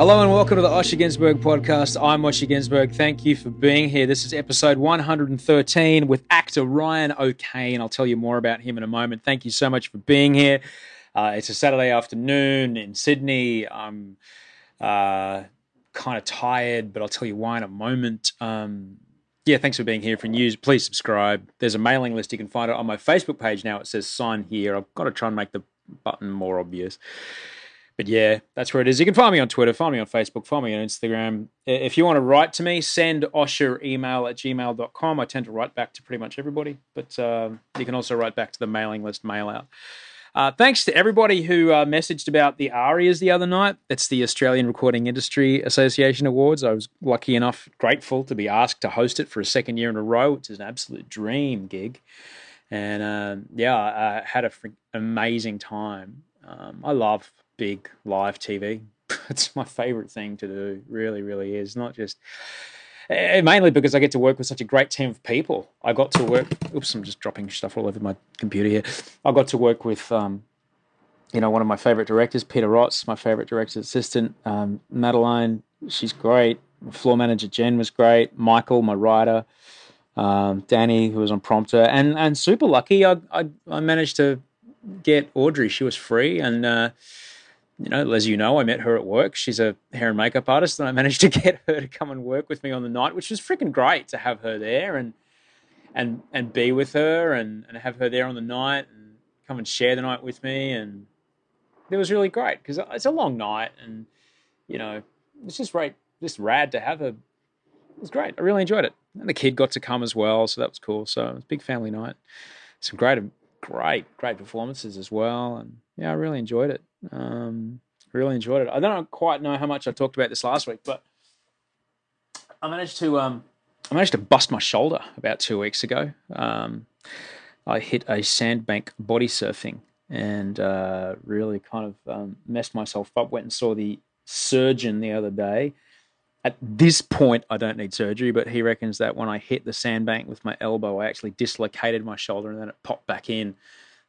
Hello and welcome to the Osher Ginsberg podcast. I'm Osher Ginsberg. Thank you for being here. This is episode 113 with actor Ryan O'Kane. I'll tell you more about him in a moment. Thank you so much for being here. Uh, it's a Saturday afternoon in Sydney. I'm uh, kind of tired, but I'll tell you why in a moment. Um, yeah, thanks for being here. For news, please subscribe. There's a mailing list. You can find it on my Facebook page now. It says sign here. I've got to try and make the button more obvious. But yeah, that's where it is. You can find me on Twitter, find me on Facebook, find me on Instagram. If you want to write to me, send Osher email at gmail.com. I tend to write back to pretty much everybody, but uh, you can also write back to the mailing list mail out. Uh, thanks to everybody who uh, messaged about the ARIAs the other night. It's the Australian Recording Industry Association Awards. I was lucky enough, grateful to be asked to host it for a second year in a row, which is an absolute dream gig. And um, yeah, I had an amazing time. Um, I love big live TV. it's my favorite thing to do. Really, really is. Not just eh, mainly because I get to work with such a great team of people. I got to work. Oops, I'm just dropping stuff all over my computer here. I got to work with, um, you know, one of my favorite directors, Peter Rotz, my favorite director's assistant, um, Madeline. She's great. Floor manager Jen was great. Michael, my writer. Um, Danny, who was on prompter, and and super lucky. I, I I managed to get Audrey. She was free, and uh, you know, as you know, I met her at work. She's a hair and makeup artist, and I managed to get her to come and work with me on the night, which was freaking great to have her there and and and be with her and, and have her there on the night and come and share the night with me. And it was really great because it's a long night, and you know, it's just great, just rad to have her. It was great. I really enjoyed it, and the kid got to come as well, so that was cool. So it was a big family night. Some great, great, great performances as well, and yeah, I really enjoyed it. Um, really enjoyed it. I don't quite know how much I talked about this last week, but I managed to um, I managed to bust my shoulder about two weeks ago. Um, I hit a sandbank body surfing and uh, really kind of um, messed myself up. Went and saw the surgeon the other day. At this point, I don't need surgery, but he reckons that when I hit the sandbank with my elbow, I actually dislocated my shoulder and then it popped back in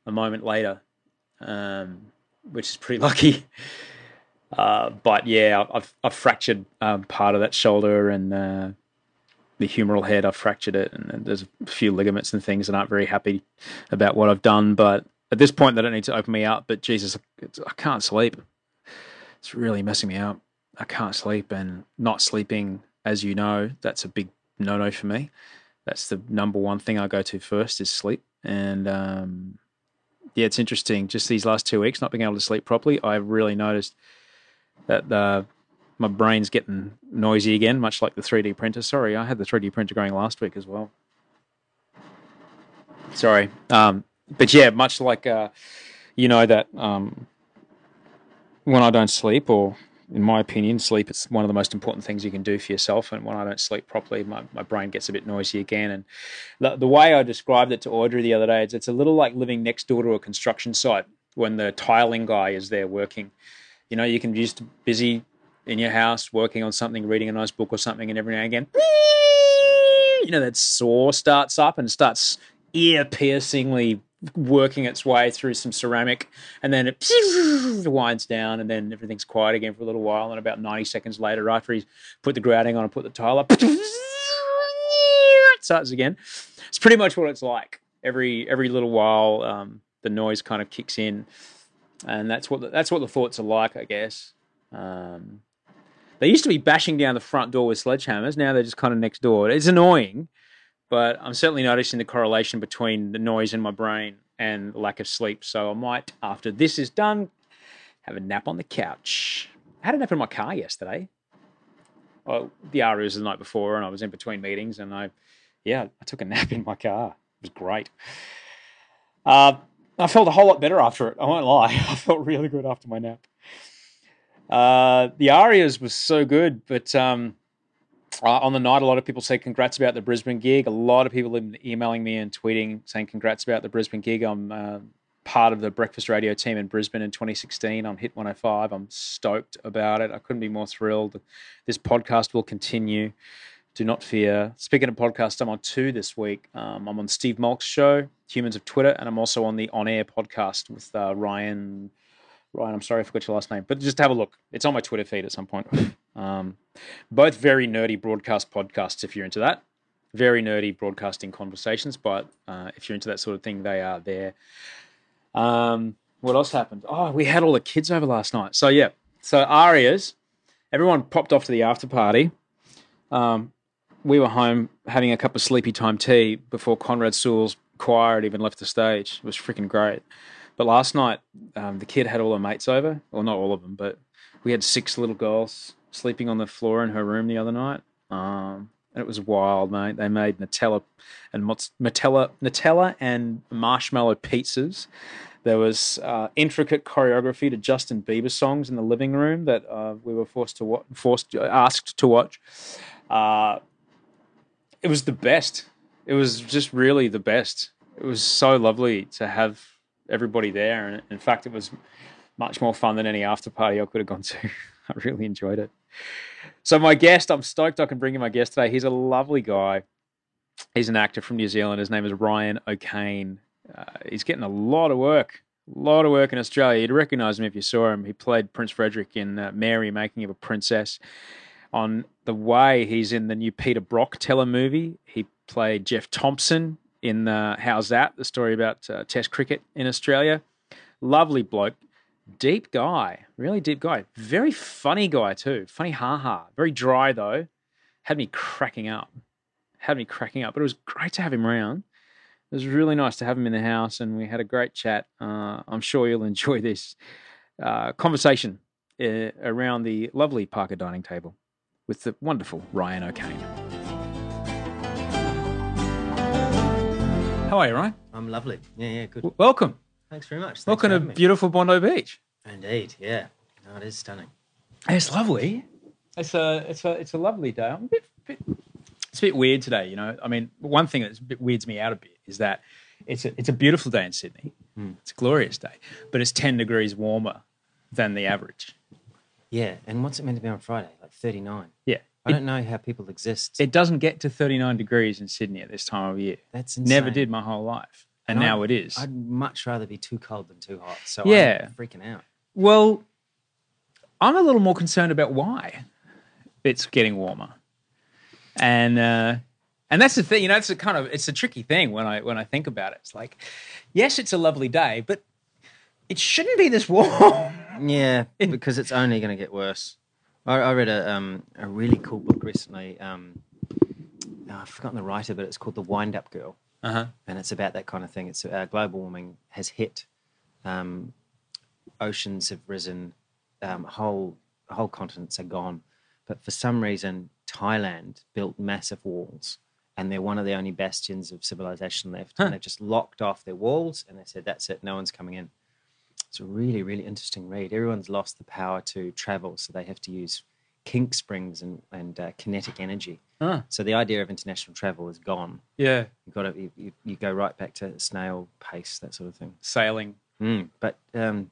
a moment later. Um, which is pretty lucky. Uh, but yeah, I've I've fractured um, part of that shoulder and uh, the humeral head. I've fractured it, and, and, there's a few ligaments and things, and aren't very happy about what I've done. But at this point, they don't need to open me up. But Jesus, I can't sleep. It's really messing me up. I can't sleep, and not sleeping, as you know, that's a big no-no for me. That's the number one thing I go to first is sleep, and um, yeah, it's interesting. Just these last two weeks, not being able to sleep properly, I've really noticed that uh, my brain's getting noisy again, much like the 3D printer. Sorry, I had the 3D printer going last week as well. Sorry, um, but yeah, much like uh, you know that um, when I don't sleep, or in my opinion, sleep is one of the most important things you can do for yourself. And when I don't sleep properly, my, my brain gets a bit noisy again. And the, the way I described it to Audrey the other day, it's, it's a little like living next door to a construction site when the tiling guy is there working. You know, you can be just busy in your house working on something, reading a nice book or something, and every now and again, you know, that saw starts up and starts ear piercingly working its way through some ceramic, and then it winds down, and then everything's quiet again for a little while. And about 90 seconds later, after he's put the grouting on and put the tile up, it starts again. It's pretty much what it's like. Every every little while, um, the noise kind of kicks in, and that's what the, that's what the thoughts are like, I guess. Um, they used to be bashing down the front door with sledgehammers. Now they're just kind of next door. It's annoying, but I'm certainly noticing the correlation between the noise in my brain and lack of sleep. So I might, after this is done, have a nap on the couch. I had a nap in my car yesterday. Well, the RE was the night before, and I was in between meetings, and I, yeah, I took a nap in my car. It was great. Uh, I felt a whole lot better after it. I won't lie. I felt really good after my nap. Uh, the Arias was so good, but um, on the night, a lot of people say congrats about the Brisbane gig. A lot of people have been emailing me and tweeting saying congrats about the Brisbane gig. I'm uh, part of the breakfast radio team in Brisbane in 2016 on Hit 105. I'm stoked about it. I couldn't be more thrilled. This podcast will continue. Do not fear. Speaking of podcasts, I'm on two this week. Um, I'm on Steve Molk's show, Humans of Twitter, and I'm also on the On Air podcast with uh, Ryan. Ryan, I'm sorry I forgot your last name, but just have a look. It's on my Twitter feed at some point. Um, both very nerdy broadcast podcasts, if you're into that. Very nerdy broadcasting conversations, but uh, if you're into that sort of thing, they are there. Um, what else happened? Oh, we had all the kids over last night. So yeah, so Arias, everyone popped off to the after party. Um, we were home having a cup of sleepy time tea before Conrad Sewell's choir had even left the stage. It was freaking great. But last night, um, the kid had all her mates over. Well, not all of them, but we had six little girls sleeping on the floor in her room the other night. Um, it was wild, mate. They made Nutella and Nutella, Nutella and marshmallow pizzas. There was uh, intricate choreography to Justin Bieber songs in the living room that uh, we were forced to wa- forced asked to watch. Uh, it was the best. It was just really the best. It was so lovely to have everybody there, and in fact, it was much more fun than any after party I could have gone to. I really enjoyed it. So my guest, I'm stoked I can bring in my guest today. He's a lovely guy. He's an actor from New Zealand. His name is Ryan O'Kane. Uh, he's getting a lot of work, a lot of work in Australia. You'd recognise him if you saw him. He played Prince Frederick in uh, Mary, Making of a Princess. On the way, he's in the new Peter Brock telemovie. He played Jeff Thomson in the Howzat, the story about uh, Test cricket in Australia. Lovely bloke deep guy, really deep guy. Very funny guy too. Funny ha ha. Very dry though. Had me cracking up. Had me cracking up. But it was great to have him around. It was really nice to have him in the house, and we had a great chat. Uh, I'm sure you'll enjoy this uh, conversation uh, around the lovely Parker dining table with the wonderful Ryan O'Kane. How are you, Ryan? I'm lovely. Yeah, yeah, good. W- welcome. Thanks very much. Thanks welcome to me. beautiful Bondi Beach. Indeed, yeah. No, it is stunning. It's lovely. It's a it's a it's a lovely day. I'm a bit, bit it's a bit weird today, you know. I mean, one thing that weirds me out a bit is that it's a it's a beautiful day in Sydney. Hmm. It's a glorious day, but it's ten degrees warmer than the average. Yeah, and what's it meant to be on Friday? Like 39. Yeah. I don't know how people exist. It doesn't get to 39 degrees in Sydney at this time of year. That's insane. Never did my whole life. And, now it is. I'd much rather be too cold than too hot. So Yeah. I'm freaking out. Well, I'm a little more concerned about why it's getting warmer, and uh, and that's the thing. You know, it's a kind of it's a tricky thing when I when I think about it. It's like, yes, it's a lovely day, but it shouldn't be this warm. Yeah, because it's only going to get worse. I, I read a um, a really cool book recently. Um, oh, I've forgotten the writer, but it's called The Wind Up Girl. Uh huh. and it's about that kind of thing. It's uh, global warming has hit, um, oceans have risen, um, whole whole continents are gone. But for some reason, Thailand built massive walls, and they're one of the only bastions of civilization left. And they've just locked off their walls, and they said, "That's it, no one's coming in." It's a really, really interesting read. Everyone's lost the power to travel, so they have to use kink springs and, and uh, kinetic energy. Huh. So the idea of international travel is gone. Yeah. You've got to you, you, you go right back to snail pace, that sort of thing. Sailing. Mm, but um,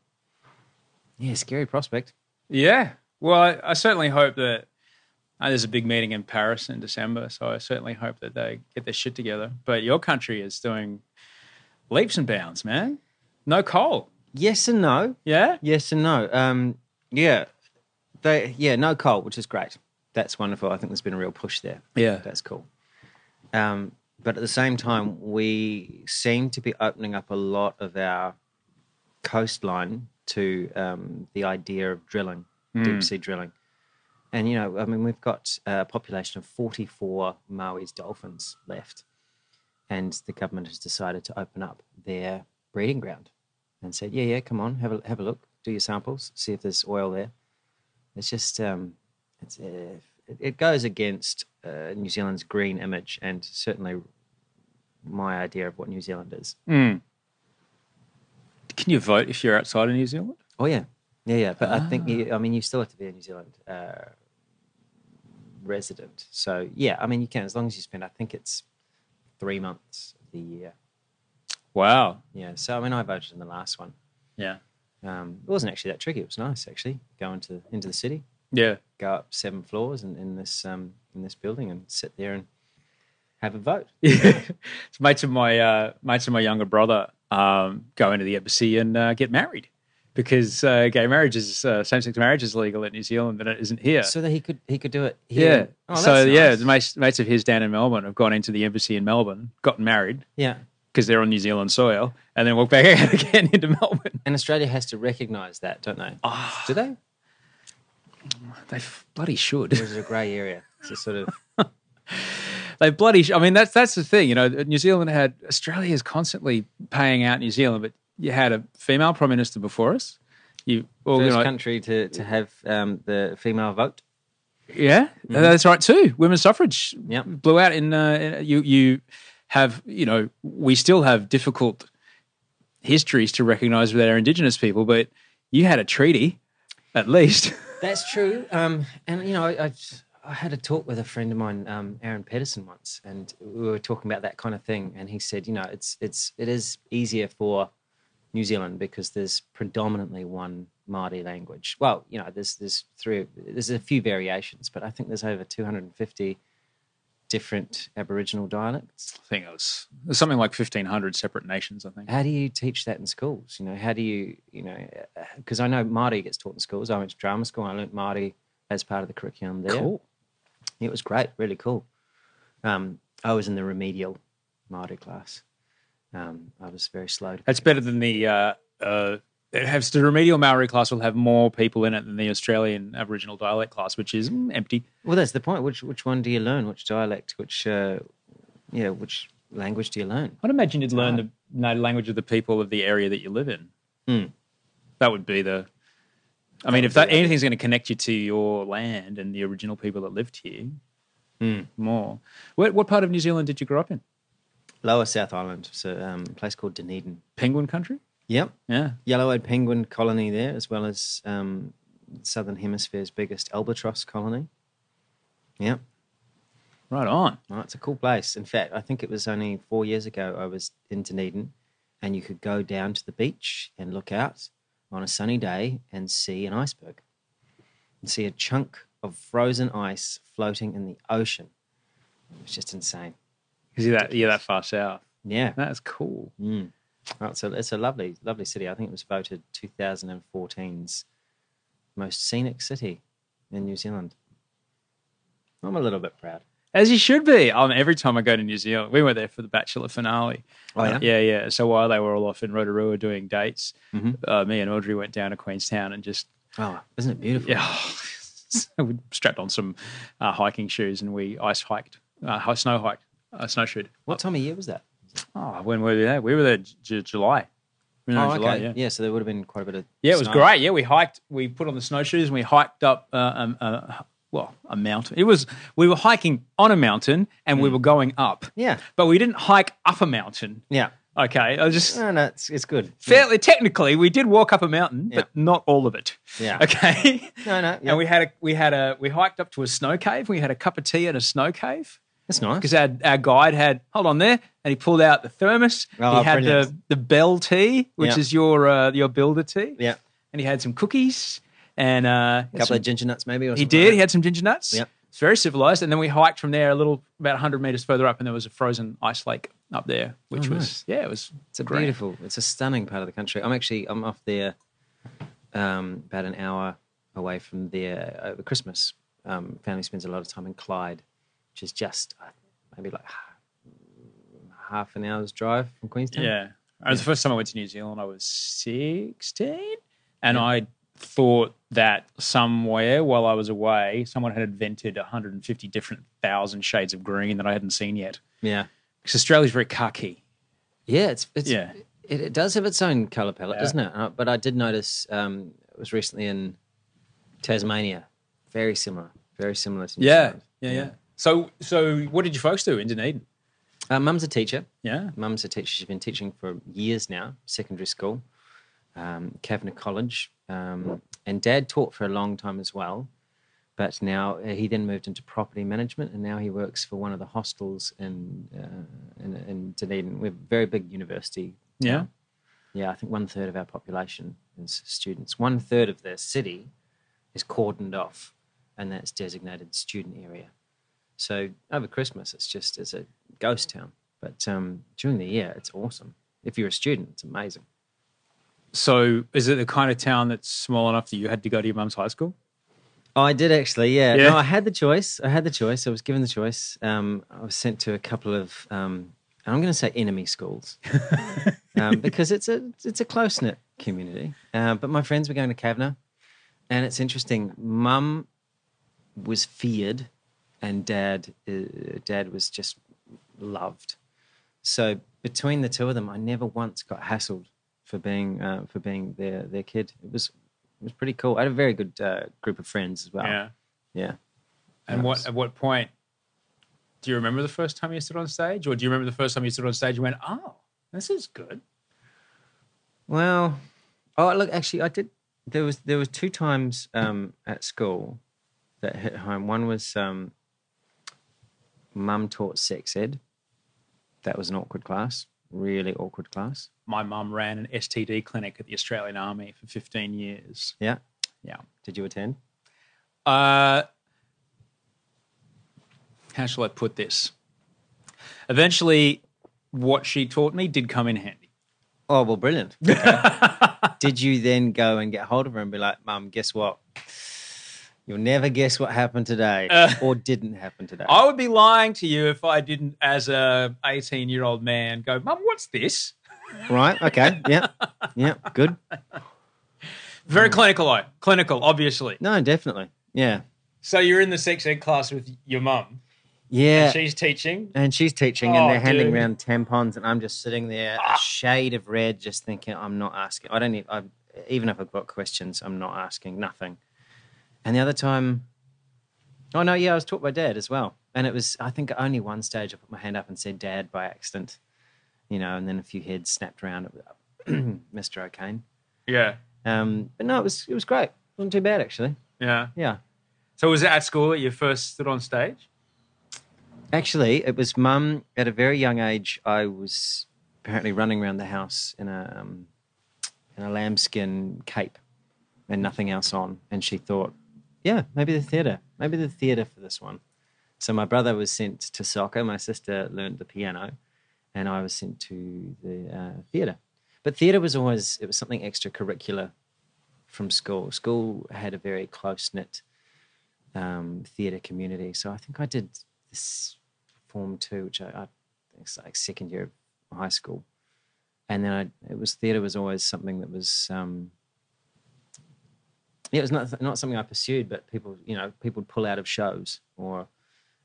yeah, scary prospect. Yeah. Well, I, I certainly hope that uh, there's a big meeting in Paris in December, so I certainly hope that they get their shit together. But your country is doing leaps and bounds, man. No coal. Yes and no. Yeah. Yes and no. Um, yeah, they yeah no coal, which is great. That's wonderful. I think there's been a real push there. Yeah. That's cool. Um, but at the same time, we seem to be opening up a lot of our coastline to um, the idea of drilling, deep sea drilling. And, you know, I mean, we've got a population of 44 Maui's dolphins left. And the government has decided to open up their breeding ground and said, yeah, yeah, come on, have a, have a look, do your samples, see if there's oil there. It's just, um, it's, uh, it, it goes against uh, New Zealand's green image and certainly my idea of what New Zealand is. Mm. Can you vote if you're outside of New Zealand? Oh yeah, yeah, yeah. But I think you, I mean you still have to be a New Zealand uh, resident. So yeah, I mean you can as long as you spend. I think it's three months of the year. Wow. Yeah. So I mean I voted in the last one. Yeah. Um, it wasn't actually that tricky. It was nice actually going to into the city, Yeah. go up seven floors in, in this um, in this building and sit there and have a vote. Yeah. so mates of my uh, mates of my younger brother um, go into the embassy and uh, get married because uh, gay marriage is uh, same sex marriage is legal in New Zealand, but it isn't here. So that he could he could do it. yeah. Oh, so that's yeah, the mates, mates of his down in Melbourne have gone into the embassy in Melbourne, gotten married yeah. Because they're on New Zealand soil, and then walk back out again into Melbourne. And Australia has to recognise that, don't they? Ah. Do they? They bloody should. Or is it a grey area? It's a sort of they bloody. Sh- I mean, that's that's the thing. You know, New Zealand had Australia is constantly paying out New Zealand, but you had a female prime minister before us. You first organised, country to, to have um, the female vote. yeah, that's right too. Women's suffrage Yep. blew out in. Uh, in- you you have you know we still have difficult histories to recognise with our Indigenous people, but you had a treaty, at least. That's true. Um, and you know, I, I had a talk with a friend of mine, um, Aaron Pedersen, once, and we were talking about that kind of thing. And he said, you know, it's it's it is easier for New Zealand because there's predominantly one Māori language. Well, you know, there's there's three there's a few variations, but I think there's over 250 different Aboriginal dialects. I think it was, something like fifteen hundred separate nations. I think. How do you teach that in schools? You know, how do you, you know, because I know Māori gets taught in schools. I went to drama school. I learnt Māori as part of the curriculum there. Cool. It was great, really cool. Um, I was in the remedial Māori class. Um, I was very slow. To That's better than the. Uh, uh, has the remedial Maori class will have more people in it than the Australian Aboriginal dialect class, which is mm, empty. well, that's the point. Which which one do you learn? Which dialect? Which uh, yeah? Which language do you learn? I'd imagine you'd learn the native language of the people of the area that you live in. Hmm. That would be the. I mean, if that anything's going to connect you to your land and the original people that lived here, Hmm. more. What, what part of New Zealand did you grow up in? Lower South Island, so um, a place called Dunedin. Penguin country. Yep, Yeah. yellow-eyed penguin colony there, as well as um, Southern Hemisphere's biggest albatross colony. Yep. Right on. Oh, it's a cool place. In fact, I think it was only four years ago I was in Dunedin, and you could go down to the beach and look out on a sunny day and see an iceberg, and see a chunk of frozen ice floating in the ocean. It was just insane. Because you're that you're that far south. Yeah, That's cool. mm. It's, a, it's a lovely, lovely city. I think it was voted 2014's most scenic city in New Zealand. I'm a little bit proud. As you should be. Um, every time I go to New Zealand, we were there for the Bachelor finale. Oh, yeah? yeah, yeah. So while they were all off in Rotorua doing dates, Mhm. uh, me and Audrey went down to Queenstown and just Oh, isn't it beautiful? yeah, we strapped on some uh, hiking shoes and we ice hiked, uh, snow hiked, uh, snowshoed. What time of year was that? Oh, when were we there? We were there J- July. June Oh, July, okay. yeah. So there would have been quite a bit of. Yeah, it was snow. great. Yeah, we hiked. We put on the snowshoes and we hiked up. Uh, um, uh, well, a mountain. It was. We were hiking on a mountain and we were going up. Yeah. but we didn't hike up a mountain. Yeah. Okay, I was just No, no, it's, it's good. fairly technically we did walk up a mountain, but not all of it. Yeah. Okay. No, no, yeah. And we had a we had a we hiked up to a snow cave. We had a cup of tea at a snow cave That's nice. because our, our guide had hold on there and he pulled out the thermos. Oh, he had the brilliant. the bell tea, which Yeah. is your uh, your builder tea. Yeah. And he had some cookies and uh, A couple of ginger nuts, maybe. Or he did. like He had some ginger nuts. Yep. It's very civilized. And then we hiked from there a little, about 100 meters further up, and there was a frozen ice lake up there, which Oh, was, nice. yeah, it was It's a beautiful. It's a stunning part of the country. I'm actually I'm off there, um, about an hour away from there over Christmas. Um, family spends a lot of time in Clyde, which is just uh, maybe like half an hour's drive from Queenstown. Yeah. It was the first time I went to New Zealand. I was 16. And I thought that somewhere while I was away, someone had invented 150 different thousand shades of green that I hadn't seen yet. yeah, Because Australia's very khaki. yeah. It's it's Yeah. It, it does have its own color palette, Yeah. doesn't it? Uh, but I did notice um, it was recently in Tasmania, very similar, very similar to New Zealand. Yeah. Yeah. So, so what did you folks do in Dunedin? Uh, Mum's a teacher. Yeah. Mum's a teacher. She's been teaching for years now, secondary school, um, Kavanagh College. Um, and dad taught for a long time as well. But now uh, he then moved into property management and now he works for one of the hostels in, uh, in, in Dunedin. We're a very big university. Yeah. Yeah, I think one third of our population is students. One third of the city is cordoned off, and that's designated student area. So over Christmas, it's just it's a ghost town. But um, during the year, it's awesome. If you're a student, it's amazing. So, is it the kind of town that's small enough that you had to go to your mum's high school? Oh, I did actually. Yeah. Yeah. No, I had the choice. I had the choice. I was given the choice. Um, I was sent to a couple of, um, I'm going to say enemy schools, um, because it's a it's a close knit community. Uh, but my friends were going to Kavanagh, and it's interesting. Mum was feared, and dad uh, dad was just loved. So between the two of them, I never once got hassled for being uh, for being their their kid. It was it was pretty cool. I had a very good uh, group of friends as well. Yeah. Yeah and what at what point do you remember the first time you stood on stage, or do you remember the first time you stood on stage and went, "Oh, this is good"? Well, oh look, actually, I did. There was there was two times um, at school that hit home. One was um, mum taught sex ed. That was an awkward class, really awkward class. My mum ran an STD clinic at the Australian Army for 15 years. Yeah. Yeah. Did you attend? Uh, how shall I put this? Eventually, what she taught me did come in handy. Oh well, brilliant. Okay. did you then go and get hold of her and be like, "Mum, guess what? You'll never guess what happened today, Uh, or didn't happen today." I would be lying to you if I didn't, as a 18 year old man, go, "Mum, what's this?" Right. Okay. Yeah. Yeah. Good. Very clinical, though. Clinical, obviously. No, definitely. Yeah. So you're in the sex ed class with your mum. Yeah. She's teaching. And she's teaching, Oh, and they're handing dude. around tampons, and I'm just sitting there, a shade of red, just thinking, I'm not asking. I don't need. I, even if I've got questions, I'm not asking nothing. And the other time, oh no, yeah, I was taught by dad as well, and it was. I think only one stage I put my hand up and said "dad" by accident, you know, and then a few heads snapped around, Mr. O'Kane. Yeah. Um, but no, it was it was great. It wasn't too bad actually. Yeah. Yeah. So was it at school that you first stood on stage? Actually, it was mum at a very young age. I was apparently running around the house in a um, in a lambskin cape and nothing else on, and she thought, "Yeah, maybe the theatre, maybe the theatre for this one." So my brother was sent to soccer. My sister learned the piano, and I was sent to the uh, theatre. But theatre was always it was something extracurricular from school. School had a very close knit um, theatre community. So I think I did this form two, which I, I think it's like second year of high school, and then I, it was theatre was always something that was um, yeah, it was not not something I pursued, but people you know people would pull out of shows or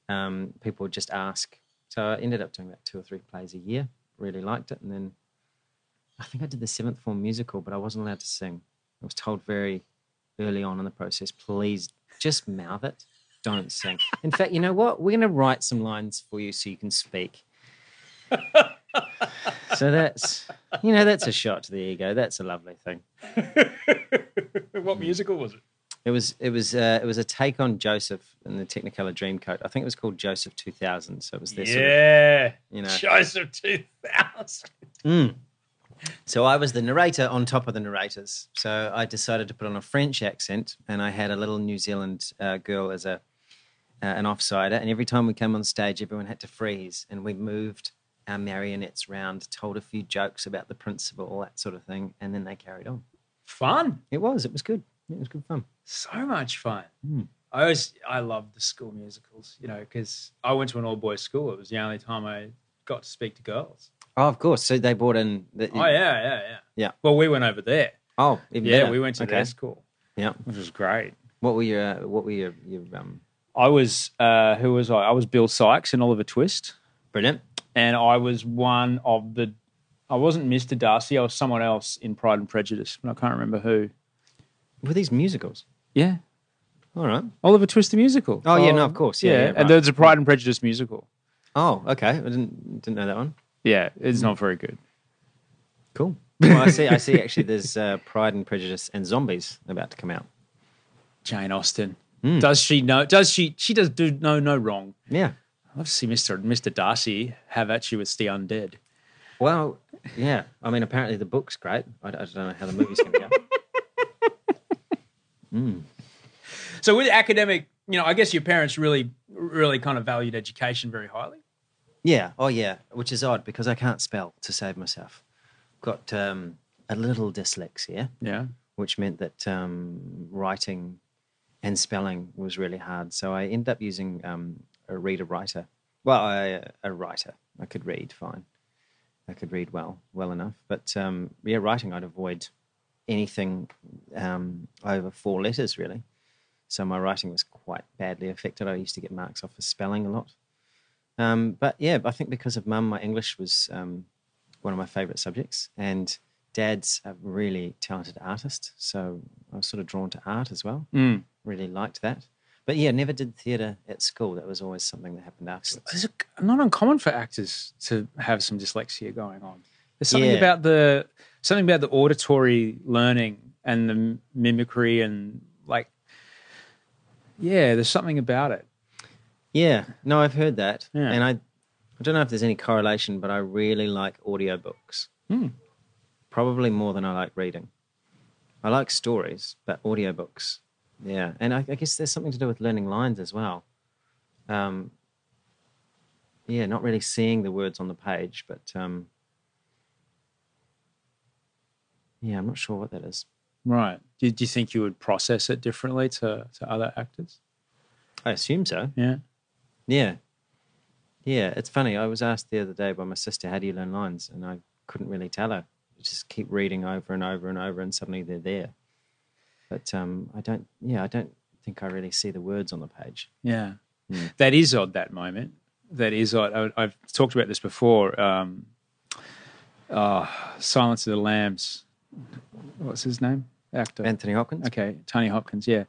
um, people would just ask. So I ended up doing about two or three plays a year. Really liked it, and then I think I did the seventh form musical, but I wasn't allowed to sing. I was told very early on in the process, please just mouth it, don't sing. In fact, you know what? We're going to write some lines for you so you can speak. so that's, you know, that's a shot to the ego. That's a lovely thing. what musical was it? It was it was uh, it was a take on Joseph in the Technicolor Dreamcoat. I think it was called Joseph 2000. So it was this. Sort of, Yeah. you know. Joseph 2000. So I was the narrator on top of the narrators. So I decided to put on a French accent, and I had a little New Zealand uh, girl as a uh, an offsider. And every time we came on stage, everyone had to freeze, and we moved our marionettes round, told a few jokes about the principal, all that sort of thing, and then they carried on. Fun. It was. It was good. It was good fun. So much fun. Hmm. I always, I love the school musicals, you know, because I went to an all boys school. It was the only time I got to speak to girls. Oh, of course. So they brought in. The, Oh, yeah, yeah, yeah. Yeah. Well, we went over there. Oh, Yeah, better. we went to okay. their school, Yeah. which was great. What were your uh, What were your your um? I was, uh, who was I? I was Bill Sikes in Oliver Twist. Brilliant. And I was one of the. I wasn't Mr. Darcy. I was someone else in Pride and Prejudice, but I can't remember who. Were these musicals? Yeah, All right. Oliver Twist the musical. Oh, yeah, no, of course. Yeah, yeah, right. and there's a Pride and Prejudice musical. Oh, okay. I didn't didn't know that one. Yeah, it's not very good. Cool. Well, I see. I see. Actually, there's uh, Pride and Prejudice and Zombies about to come out. Jane Austen. Hmm. Does she know? Does she? She does do no no wrong. Yeah. I'd love to see Mr. Mr. Darcy have at you with the undead. Well, yeah. I mean, apparently the book's great. I, I don't know how the movie's going to go. So with academic, you know, I guess your parents really, really kind of valued education very highly. Yeah. Oh, yeah. Which is odd because I can't spell to save myself. Got um, a little dyslexia, Yeah. which meant that um, writing and spelling was really hard. So I ended up using um, a reader writer. Well, a writer. I could read fine. I could read well, well enough. But um, yeah, writing, I'd avoid anything um, over four letters, really. So my writing was quite badly affected. I used to get marks off for spelling a lot. Um, but yeah, I think because of mum, my English was um, one of my favourite subjects, and dad's a really talented artist. So I was sort of drawn to art as well. Mm. Really liked that. But yeah, never did theatre at school. That was always something that happened after. It's not uncommon for actors to have some dyslexia going on. There's something Yeah. about the something about the auditory learning and the mimicry and like, yeah, there's something about it. Yeah, no, I've heard that, Yeah. and I, I don't know if there's any correlation, but I really like audiobooks. Hmm. Probably more than I like reading. I like stories, but audiobooks, yeah, and I, I guess there's something to do with learning lines as well. Um, yeah, not really seeing the words on the page, but um, yeah, I'm not sure what that is. Right. Do, do you think you would process it differently to, to other actors? I assume so. Yeah. Yeah. Yeah, it's funny. I was asked the other day by my sister, how do you learn lines? And I couldn't really tell her. You just keep reading over and over and over, and suddenly they're there. But um, I don't, yeah, I don't think I really see the words on the page. Yeah. Mm. That is odd, that moment. That is odd. I, I've talked about this before. Um, uh, Silence of the Lambs. What's his name? Actor. Anthony Hopkins? Okay, Tony Hopkins, yeah.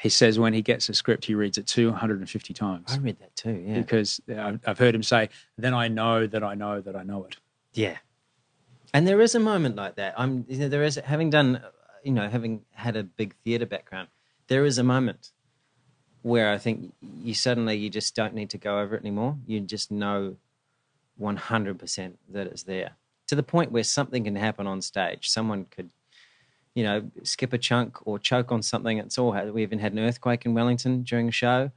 He says when he gets a script, he reads it 250 times I read that too, yeah. because I've I've heard him say, then I know that I know that I know it. Yeah. And there is a moment like that. I'm, you know, there is, having done, uh, you know, having had a big theatre background, there is a moment where I think you suddenly, you just don't need to go over it anymore. You just know 100% that it's there to the point where something can happen on stage. Someone could, you know, skip a chunk or choke on something. It's all, we even had an earthquake in Wellington during a show.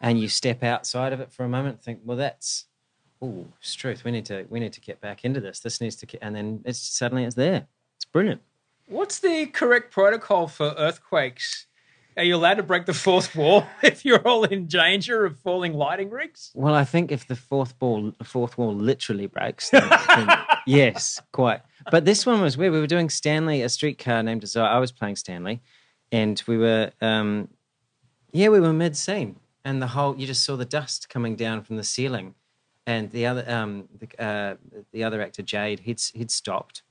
And you step outside of it for a moment think, well, that's, oh, it's truth. We need to we need to get back into this. This needs to, and then it's suddenly it's there. It's brilliant. What's the correct protocol for earthquakes? Are you allowed to break the fourth wall if you're all in danger of falling lighting rigs? Well, I think if the fourth ball, fourth wall literally breaks, then, then yes, quite. But this one was weird. We were doing Stanley, a streetcar named Desire. I was playing Stanley, and we were, um, yeah, we were mid scene, and the whole you just saw the dust coming down from the ceiling, and the other, um, the, uh, the other actor Jade, he'd he'd stopped,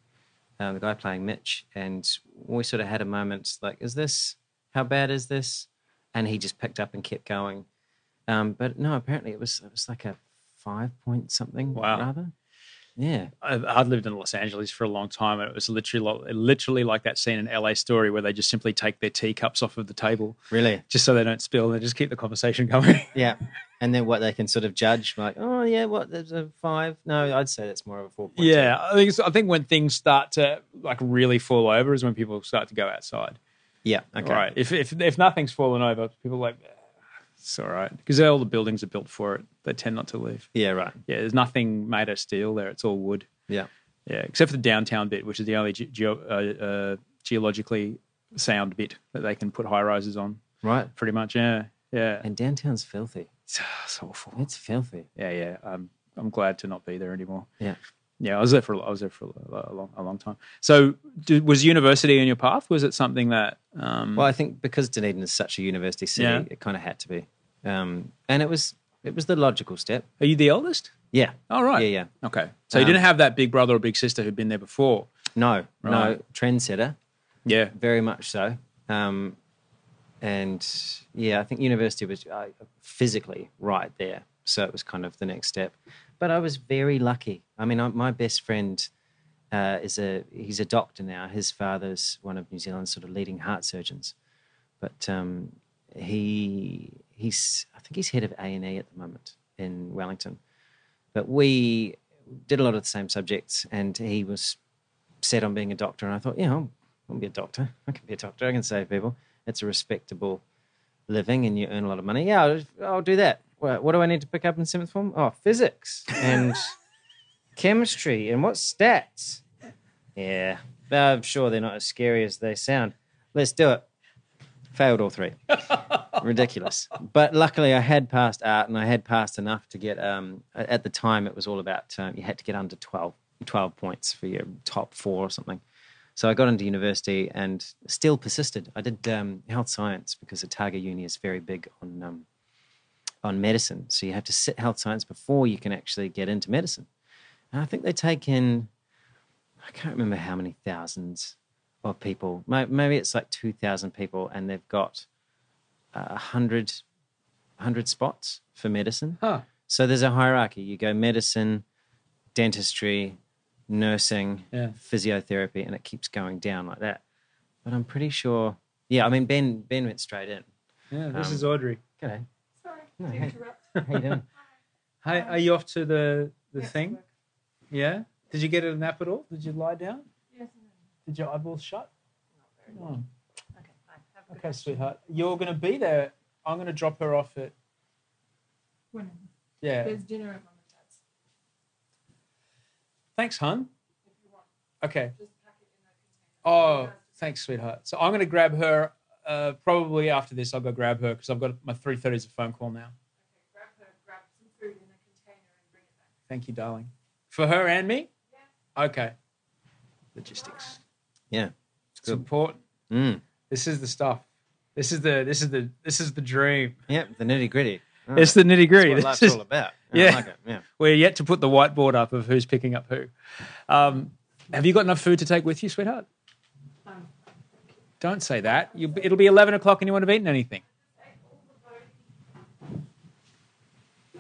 uh, the guy playing Mitch, and we sort of had a moment like, "Is this how bad is this?" And he just picked up and kept going. Um, but no, apparently it was it was like a five point something. Wow. rather. Yeah. I've, I'd lived in Los Angeles for a long time, and it was literally like, literally like that scene in LA Story where they just simply take their teacups off of the table Really. just so they don't spill, and they just keep the conversation going. Yeah. And then what they can sort of judge, like, oh yeah, what there's a five. No, I'd say that's more of a four yeah, I think I think when things start to like really fall over is when people start to go outside. Yeah. Okay. Right. If if if nothing's fallen over, people like "Eh, it's all right because all the buildings are built for it. They tend not to leave. Yeah. Right. Yeah, there's nothing made of steel there. It's all wood. Yeah. Yeah, except for the downtown bit, which is the only ge- geo, uh, uh, geologically sound bit that they can put high rises on. Right. Pretty much. Yeah. Yeah. And downtown's filthy. It's, it's awful. It's filthy. Yeah. Yeah. I'm I'm glad to not be there anymore. Yeah. Yeah, I was there for I was there for a, long a long time. So, did, was university in your path? Was it something that? Um, Well, I think because Dunedin is such a university city, Yeah. it kind of had to be, um, and it was it was the logical step. are you the eldest? Yeah. Oh, right. Yeah, yeah. Okay. So you Um, didn't have that big brother or big sister who'd been there before. No, no, trendsetter, Yeah. very much so. Um, and yeah, I think university was uh, physically right there, so it was kind of the next step. But I was very lucky. I mean, I, my best friend uh, is a he's a doctor now. His father's one of New Zealand's sort of leading heart surgeons, but um, he he's I think he's head of A and E at the moment in Wellington. But we did a lot of the same subjects, and he was set on being a doctor. And I thought, yeah, I'll, I'll be a doctor. I can be a doctor. I can save people. It's a respectable living, and you earn a lot of money. Yeah, I'll, I'll do that. What, what do I need to pick up in seventh form? Oh, physics and chemistry, and what stats? Yeah, I'm sure they're not as scary as they sound. Let's do it. Failed all three. Ridiculous. But luckily, I had passed art, and I had passed enough to get. Um, at at the time, it was all about um, you had to get under 12, 12 points for your top four or something. So I got into university and still persisted. I did um, health science because Otago Uni is very big on um, on medicine. So you have to sit health science before you can actually get into medicine. And I think they take in, I can't remember how many thousands of people. Maybe it's like 2,000 people, and they've got uh, 100, 100 spots for medicine. Huh. So there's a hierarchy. You go medicine, dentistry, nursing, Yeah. physiotherapy, and it keeps going down like that. But I'm pretty sure. Yeah, I mean Ben Ben went straight in. Yeah. This Um, is Audrey. G'day. Sorry. No, hey. How you doing? Hey, are you off to the the thing? Yeah. Did you get a nap at all? Did you lie down? Yes. Did your eyeballs shut? No. Okay, sweetheart. You're going to be there. I'm going to drop her off at. When Yeah. there's dinner at mum and dad's. Thanks, hun. Okay. Just pack it in a container. Oh, thanks, sweetheart. So I'm going to grab her. Uh, probably after this, I'll go grab her because I've got my 3:30 is a phone call now. Okay, grab her, grab some food in a container and bring it back. Thank you, darling. For her and me. Okay. Logistics. Yeah. It's important. Mm. This is the stuff. This is the this is the this is the dream. Yep. The nitty gritty. Oh, It's the nitty gritty. That's what life's is all about. Yeah. I like it. Yeah. we're yet to put the whiteboard up of who's picking up who. Um, have you got enough food to take with you, sweetheart? Don't say that. You, it'll be eleven o'clock and you won't have eaten anything.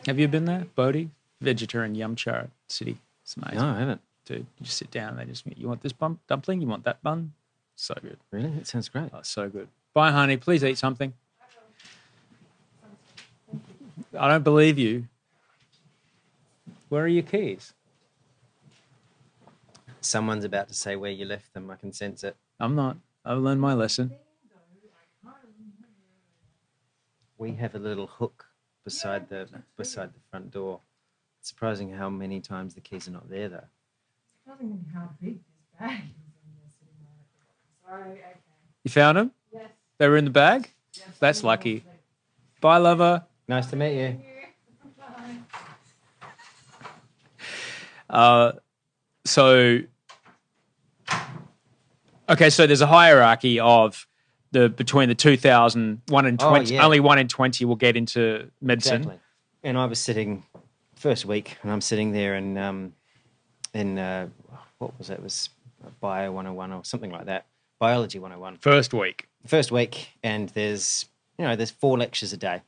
Have you been there, Bodhi? Vegetarian yum cha city. It's amazing. No, I haven't. Dude, you just sit down and they just you want this bun, dumpling, you want that bun. So good. Really? That sounds great. Oh, so good. Bye, honey. Please eat something. I don't believe you. Where are your keys? Someone's about to say where you left them. I can sense it. I'm not. I've learned my lesson. We have a little hook beside the beside the front door. It's surprising how many times the keys are not there though. Surprisingly how big this bag is in there sitting right at the bottom. Sorry, okay. You found them? Yes. They were in the bag? Yes. That's lucky. Bye, lover. Nice to meet you. Uh, so, okay, so there's a hierarchy of the between the 2000, one in Oh, 20, yeah. only one in 20 will get into medicine. Exactly. And I was sitting first week, and I'm sitting there in um, in uh, what was it? It was Bio 101 or something like that, Biology 101 First week. first week, and there's you know there's four lectures a day,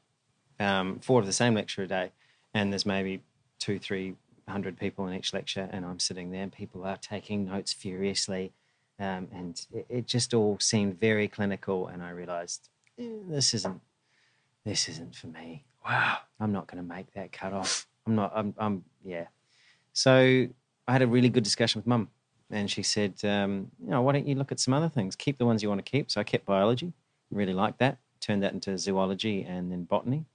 um, four of the same lecture a day, and there's maybe two, three hundred people in each lecture, and I'm sitting there, and people are taking notes furiously, um, and it, it just all seemed very clinical, and I realised eh, this isn't this isn't for me. Wow. I'm not going to make that cut off. I'm not. I'm. I'm. Yeah. So I had a really good discussion with mum, and she said, um, you know, why don't you look at some other things? Keep the ones you want to keep. So I kept biology. Really liked that. Turned that into zoology and then botany.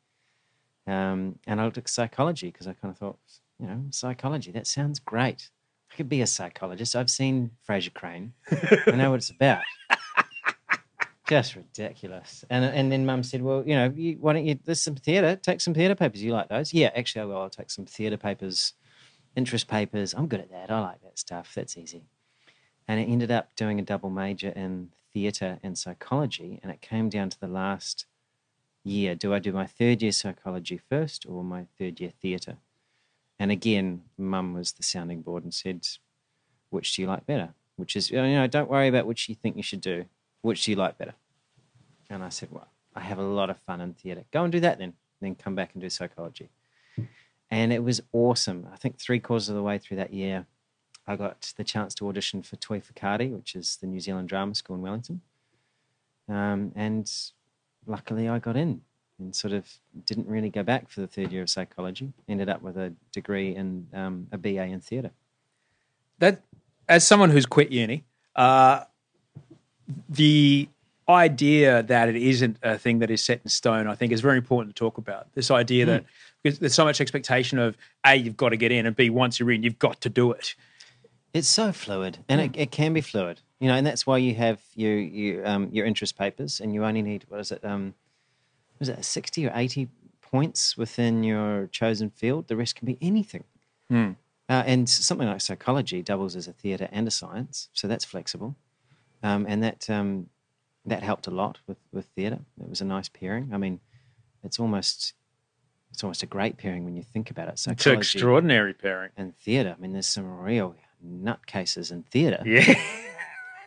Um, and I looked at psychology because I kind of thought, you know, psychology. That sounds great. I could be a psychologist. I've seen Frasier Crane. I know what it's about. Just ridiculous. And and then Mum said, "Well, you know, you, why don't you? There's some theatre. Take some theatre papers. You like those? Yeah, actually, I will. I'll take some theatre papers, interest papers. I'm good at that. I like that stuff. That's easy." And I ended up doing a double major in theatre and psychology. And it came down to the last year: do I do my third year psychology first or my third year theatre? And again, Mum was the sounding board and said, "Which do you like better?" Which is, you know, don't worry about which you think you should do. Which do you like better? And I said, Well, I have a lot of fun in theatre. Go and do that then. Then come back and do psychology. And it was awesome. I think three quarters of the way through that year, I got the chance to audition for Toi Whakaari, which is the New Zealand Drama School in Wellington. Um, and luckily I got in and sort of didn't really go back for the third year of psychology. Ended up with a degree in um, a BA in theatre. That as someone who's quit uni, uh, the idea that it isn't a thing that is set in stone, I think, is very important to talk about. This idea that because there's so much expectation of a you've got to get in, and b once you're in, you've got to do it. It's so fluid, and it, it can be fluid, you know, and that's why you have your your um, your interest papers, and you only need what is it? Um, was it sixty or eighty points within your chosen field? The rest can be anything. Uh, and something like psychology doubles as a theatre and a science, so that's flexible, um, and that um, that helped a lot with with theatre. It was a nice pairing. I mean, it's almost it's almost a great pairing when you think about it. So it's an extraordinary pairing. and theatre. I mean, there's some real nutcases in theatre. Yeah,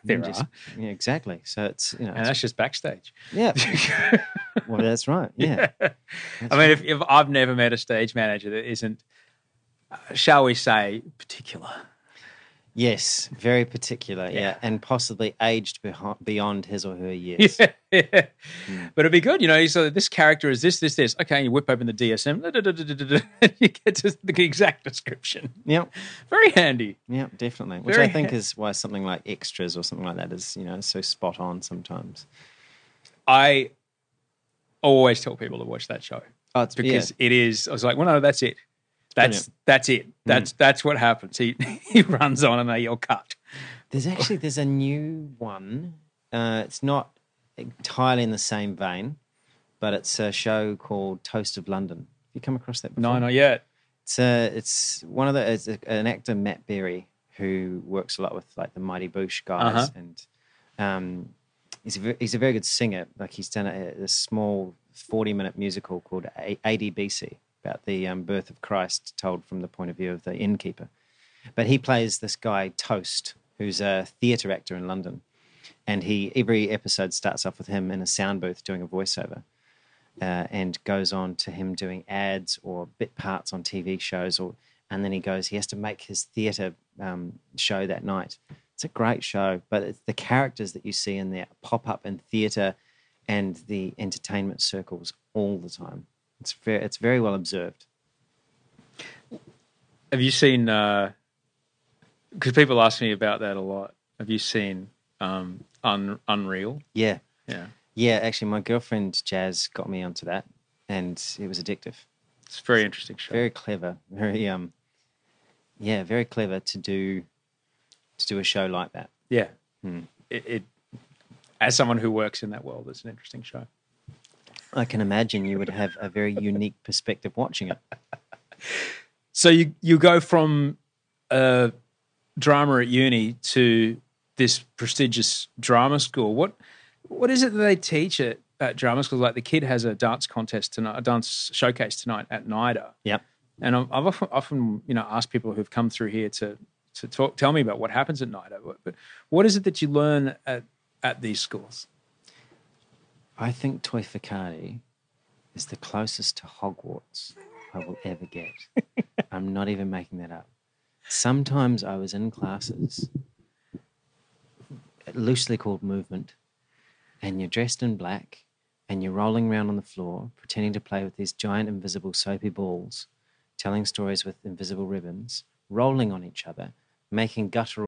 there just- are, Yeah, exactly. So it's you know, and that's just backstage. yeah. well, that's right. Yeah. I mean, if, if I've never met a stage manager that isn't, uh, shall we say, particular. Yes, very particular. Yeah, Yeah. and possibly aged beyond his or her years. Yeah, yeah. But it'd be good, you know. So this character is this, this, this. Okay, you whip open the DSM, da, da, da, you get to the exact description. Yep. Very handy. Yeah, definitely. Which Very I think ha- is why something like extras or something like that is, you know, so spot on sometimes. I always tell people to watch that show Oh, it's because yeah. it is. I was like, well, no, that's it. That's brilliant. that's it. That's that's what happens. He he runs on and they yell cut. There's actually there's a new one. Uh, it's not entirely in the same vein, but it's a show called Toast of London. Have you come across that before? No, not yet. It's a, it's one of the it's a, an actor Matt Berry who works a lot with like the Mighty Boosh guys, Uh-huh. and um, he's a ve- he's a very good singer. Like he's done a, a small forty minute musical called A- ADBC about the um, birth of Christ, told from the point of view of the innkeeper. But he plays this guy Toast, who's a theatre actor in London, and he every episode starts off with him in a sound booth doing a voiceover uh, and goes on to him doing ads or bit parts on TV shows, or and then he goes he has to make his theatre um, show that night. It's a great show, but it's the characters that you see in there pop up in theatre and the entertainment circles all the time. It's very it's very well observed. Have you seen? Because people ask me about that a lot. Have you seen um, Un- Unreal? Yeah, Yeah, yeah. Actually, my girlfriend Jazz got me onto that, and it was addictive. it's a very interesting show. very clever very um yeah very clever to do to do a show like that yeah, Hmm. it, it. As someone who works in that world, it's an interesting show. I can imagine you would have a very unique perspective watching it So you you go from uh, drama at uni to this prestigious drama school. What what is it that they teach at, at drama school? Like the kid has a dance contest tonight, a dance showcase tonight at NIDA. yep And I've often, often, you know, asked people who've come through here to So talk, tell me about what happens at NIDA. But what is it that you learn at, at these schools? I think Toi Whakaari is the closest to Hogwarts I will ever get. I'm not even making that up. Sometimes I was in classes, loosely called movement, and you're dressed in black and you're rolling around on the floor, pretending to play with these giant invisible soapy balls, telling stories with invisible ribbons, rolling on each other, making guttural.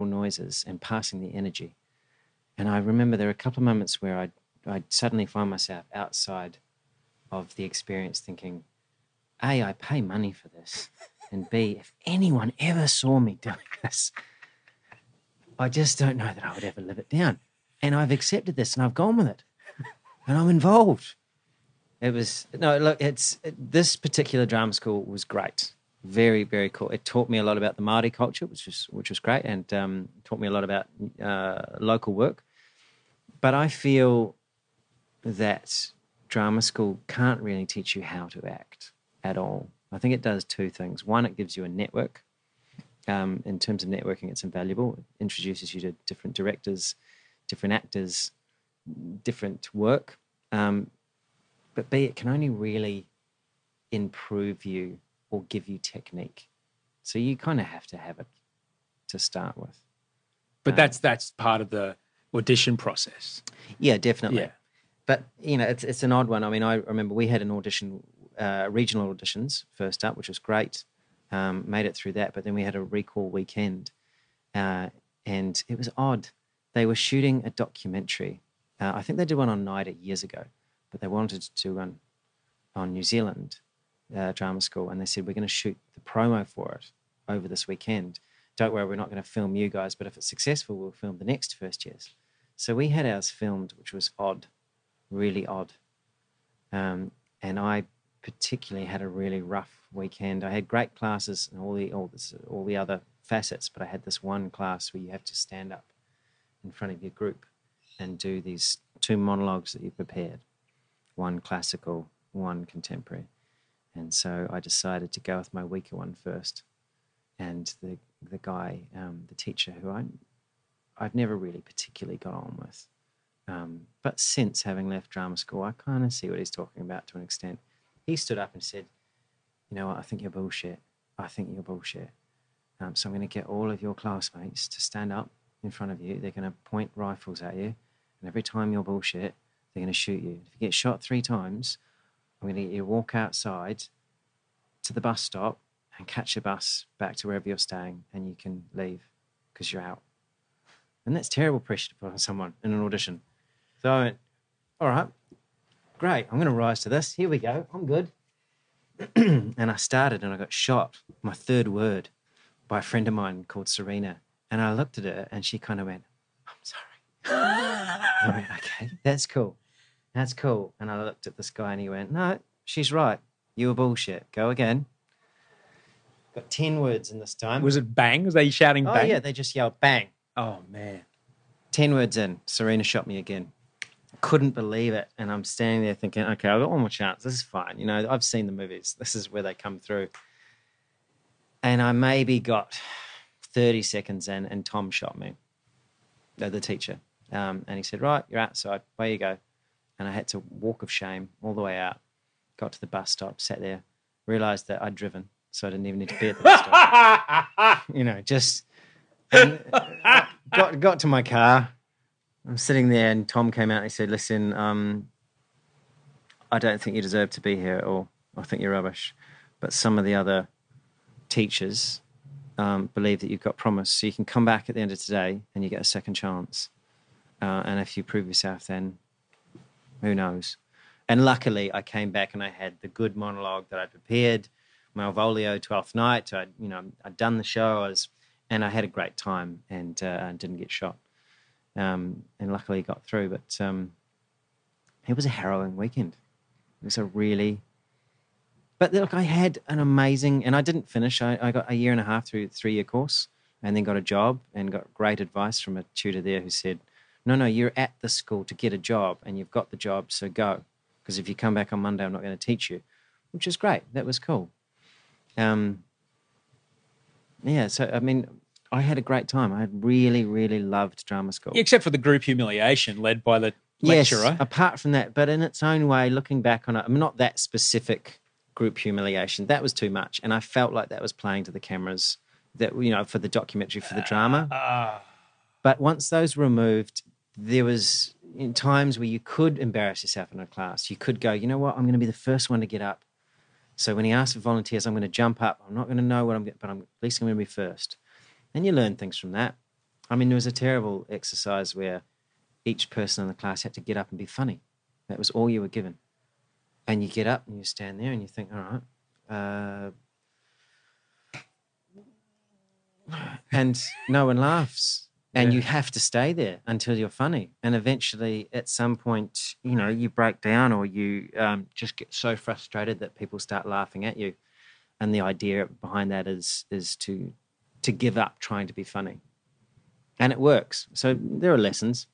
noises and passing the energy. And I remember there were a couple of moments where I'd, I'd suddenly find myself outside of the experience thinking, A, I pay money for this. And B, if anyone ever saw me doing this, I just don't know that I would ever live it down. And I've accepted this and I've gone with it. And I'm involved. It was, no, look, it's, this particular drama school was great very very cool. It taught me a lot about the Maori culture, which was which was great, and um, taught me a lot about uh, local work. But I feel that drama school can't really teach you how to act at all. I think it does two things. One, it gives you a network. Um, in terms of networking, it's invaluable. It introduces you to different directors, different actors, different work. Um, but B, it can only really improve you or give you technique. So you kind of have to have it to start with. But Um, that's that's part of the audition process. Yeah, definitely. Yeah. But you know, it's it's an odd one. I mean, I remember we had an audition, uh, regional auditions first up, which was great. Um, made it through that, but then we had a recall weekend, uh, and it was odd. They were shooting a documentary. Uh, I think they did one on NIDA years ago, but they wanted to do one on New Zealand uh, drama school, and they said we're going to shoot the promo for it over this weekend. Don't worry, we're not going to film you guys, but if it's successful, we'll film the next first years. So we had ours filmed, which was odd, really odd. Um, and I particularly had a really rough weekend. I had great classes and all the all, this, all the other facets, but I had this one class where you have to stand up in front of your group and do these two monologues that you prepared, one classical, one contemporary. And so I decided to go with my weaker one first. And the the guy, um, the teacher, who I I've never really particularly got on with, um, but since having left drama school, I kind of see what he's talking about to an extent. He stood up and said, "You know what? I think you're bullshit. I think you're bullshit. Um, so I'm going to get all of your classmates to stand up in front of you. They're going to point rifles at you, and every time you're bullshit, they're going to shoot you. If you get shot three times, I'm going to get you to walk outside to the bus stop and catch a bus back to wherever you're staying, and you can leave because you're out. And that's terrible pressure to put on someone in an audition. So I went, all right, great. I'm going to rise to this. Here we go. I'm good. and I started and I got shot, my third word, by a friend of mine called Serena. And I looked at her and she kind of went, I'm sorry. I went, okay, that's cool. That's cool. And I looked at this guy and he went, no, she's right. You were bullshit. Go again. Got 10 words in this time. Was it bang? Was they shouting oh, bang? yeah, they just yelled bang. Oh man. 10 words in, Serena shot me again. Couldn't believe it. And I'm standing there thinking, okay, I've got one more chance. This is fine. You know, I've seen the movies. This is where they come through. And I maybe got 30 seconds in, and Tom shot me, the, the teacher. Um, and he said, Right, you're outside. Away you go. And I had to walk of shame all the way out. Got to the bus stop, sat there, realized that I'd driven, so I didn't even need to be at the bus stop. you know, just uh, got got to my car. I'm sitting there, and Tom came out and he said, "Listen, um, I don't think you deserve to be here at all. I think you're rubbish. But some of the other teachers um, believe that you've got promise, so you can come back at the end of today and you get a second chance. Uh, and if you prove yourself, then who knows?" And luckily, I came back and I had the good monologue that I'd prepared, Malvolio, Twelfth Night. I, you know, I'd done the show. I was and I had a great time and uh, didn't get shot. Um, and luckily got through. But um, it was a harrowing weekend. It was a really. But look, I had an amazing, and I didn't finish. I, I got a year and a half through three year course, and then got a job and got great advice from a tutor there who said, "No, no, you're at the school to get a job, and you've got the job, so go. Because if you come back on Monday, I'm not going to teach you," which is great. That was cool. Um, yeah, so I mean, I had a great time. I had really, really loved drama school. Except for the group humiliation led by the lecturer. Yes, apart from that, but in its own way, looking back on it, I'm not that specific group humiliation. That was too much, and I felt like that was playing to the cameras. That you know, for the documentary, for the drama. Uh, but once those were removed, there was in times where you could embarrass yourself in a class. You could go, you know what, I'm going to be the first one to get up. So when he asks for volunteers, I'm going to jump up. I'm not going to know what I'm, but I'm at least I'm going to be first. And you learn things from that. I mean, there was a terrible exercise where each person in the class had to get up and be funny. That was all you were given. And you get up and you stand there and you think, all right. Uh, and no one laughs. And Yeah. you have to stay there until you're funny. And eventually, at some point, you know, you break down or you um, just get so frustrated that people start laughing at you. And the idea behind that is is to to give up trying to be funny. And it works. So there are lessons.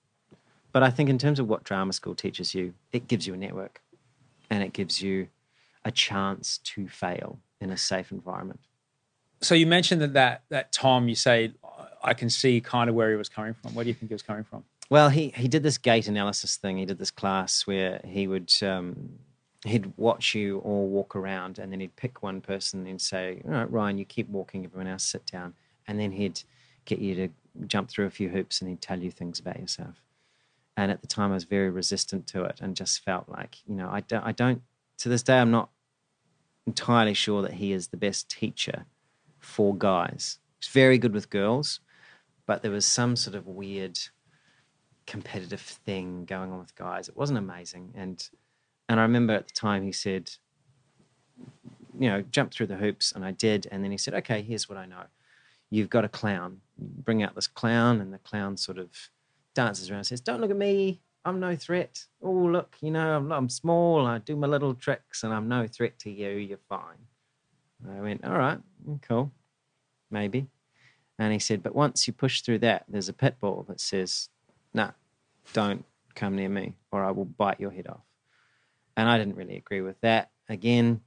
But I think in terms of what drama school teaches you, it gives you a network and it gives you a chance to fail in a safe environment. so you mentioned that, that that Tom, you say, I can see kind of where he was coming from. Where do you think he was coming from? Well, he, he did this gait analysis thing. He did this class where he would um, he'd watch you all walk around, and then he'd pick one person and say, "All right, Ryan, you keep walking. Everyone else sit down." And then he'd get you to jump through a few hoops, and he'd tell you things about yourself. And at the time, I was very resistant to it, and just felt like, you know, I don't, I don't. To this day, I'm not entirely sure that he is the best teacher for guys. He's very good with girls, but there was some sort of weird competitive thing going on with guys. It wasn't amazing, and and I remember at the time he said, you know, jump through the hoops, and I did. And then he said, okay, here's what I know. You've got a clown. Bring out this clown, and the clown sort of dances around and says, don't look at me. I'm no threat. Oh, look, you know, I'm, I'm small. I do my little tricks, and I'm no threat to you. You're fine. And I went, all right, cool, maybe. And he said, but once you push through that, there's a pit bull that says, nah, don't come near me, or I will bite your head off. And I didn't really agree with that again.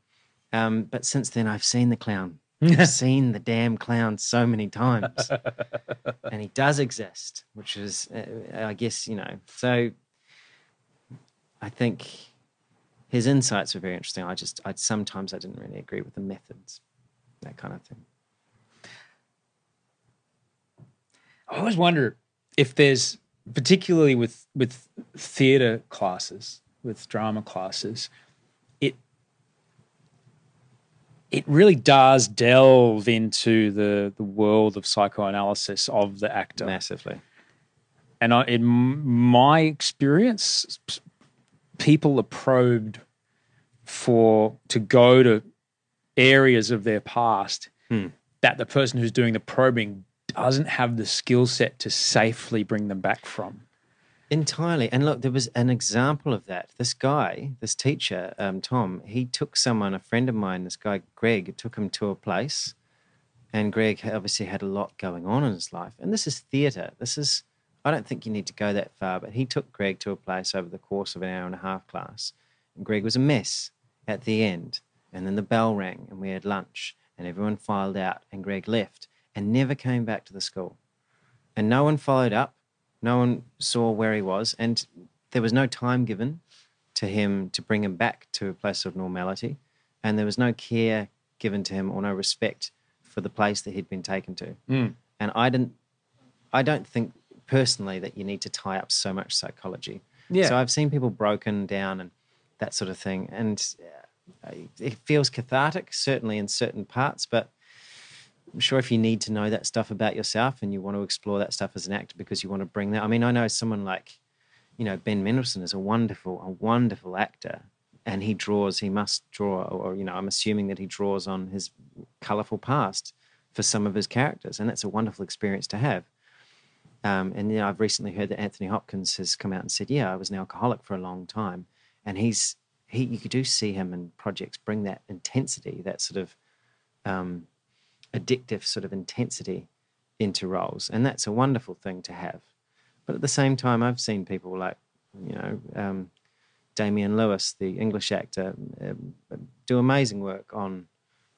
Um, but since then, I've seen the clown. I've seen the damn clown so many times, and he does exist, which is, uh, I guess, you know. So I think his insights were very interesting. I just, I sometimes I didn't really agree with the methods, that kind of thing. I always wonder if there's, particularly with with theatre classes, with drama classes, it it really does delve into the the world of psychoanalysis of the actor massively. And I, in my experience, people are probed for to go to areas of their past Hmm. that the person who's doing the probing doesn't have the skill set to safely bring them back from. Entirely. And look, there was an example of that. This guy, this teacher, um, Tom, he took someone, a friend of mine, this guy, Greg, took him to a place. And Greg obviously had a lot going on in his life. And this is theatre. This is, I don't think you need to go that far, but he took Greg to a place over the course of an hour and a half class. And Greg was a mess at the end. And then the bell rang and we had lunch and everyone filed out and Greg left and never came back to the school. And no one followed up. No one saw where he was, and there was no time given to him to bring him back to a place of normality. and there was no care given to him or no respect for the place that he'd been taken to. Mm. And I didn't, I don't think personally that you need to tie up so much psychology. Yeah. So I've seen people broken down and that sort of thing, and uh, it feels cathartic, certainly in certain parts, but. I'm sure if you need to know that stuff about yourself and you want to explore that stuff as an actor because you want to bring that. I mean, I know someone like, you know, Ben Mendelsohn is a wonderful, a wonderful actor, and he draws. He must draw, or you know, I'm assuming that he draws on his colourful past for some of his characters, and that's a wonderful experience to have. Um, and you know, I've recently heard that Anthony Hopkins has come out and said, "Yeah, I was an alcoholic for a long time," and he's he. You do see him in projects bring that intensity, that sort of um, addictive sort of intensity into roles, and that's a wonderful thing to have. But at the same time, I've seen people like you know um, Damian Lewis, the English actor, um, do amazing work on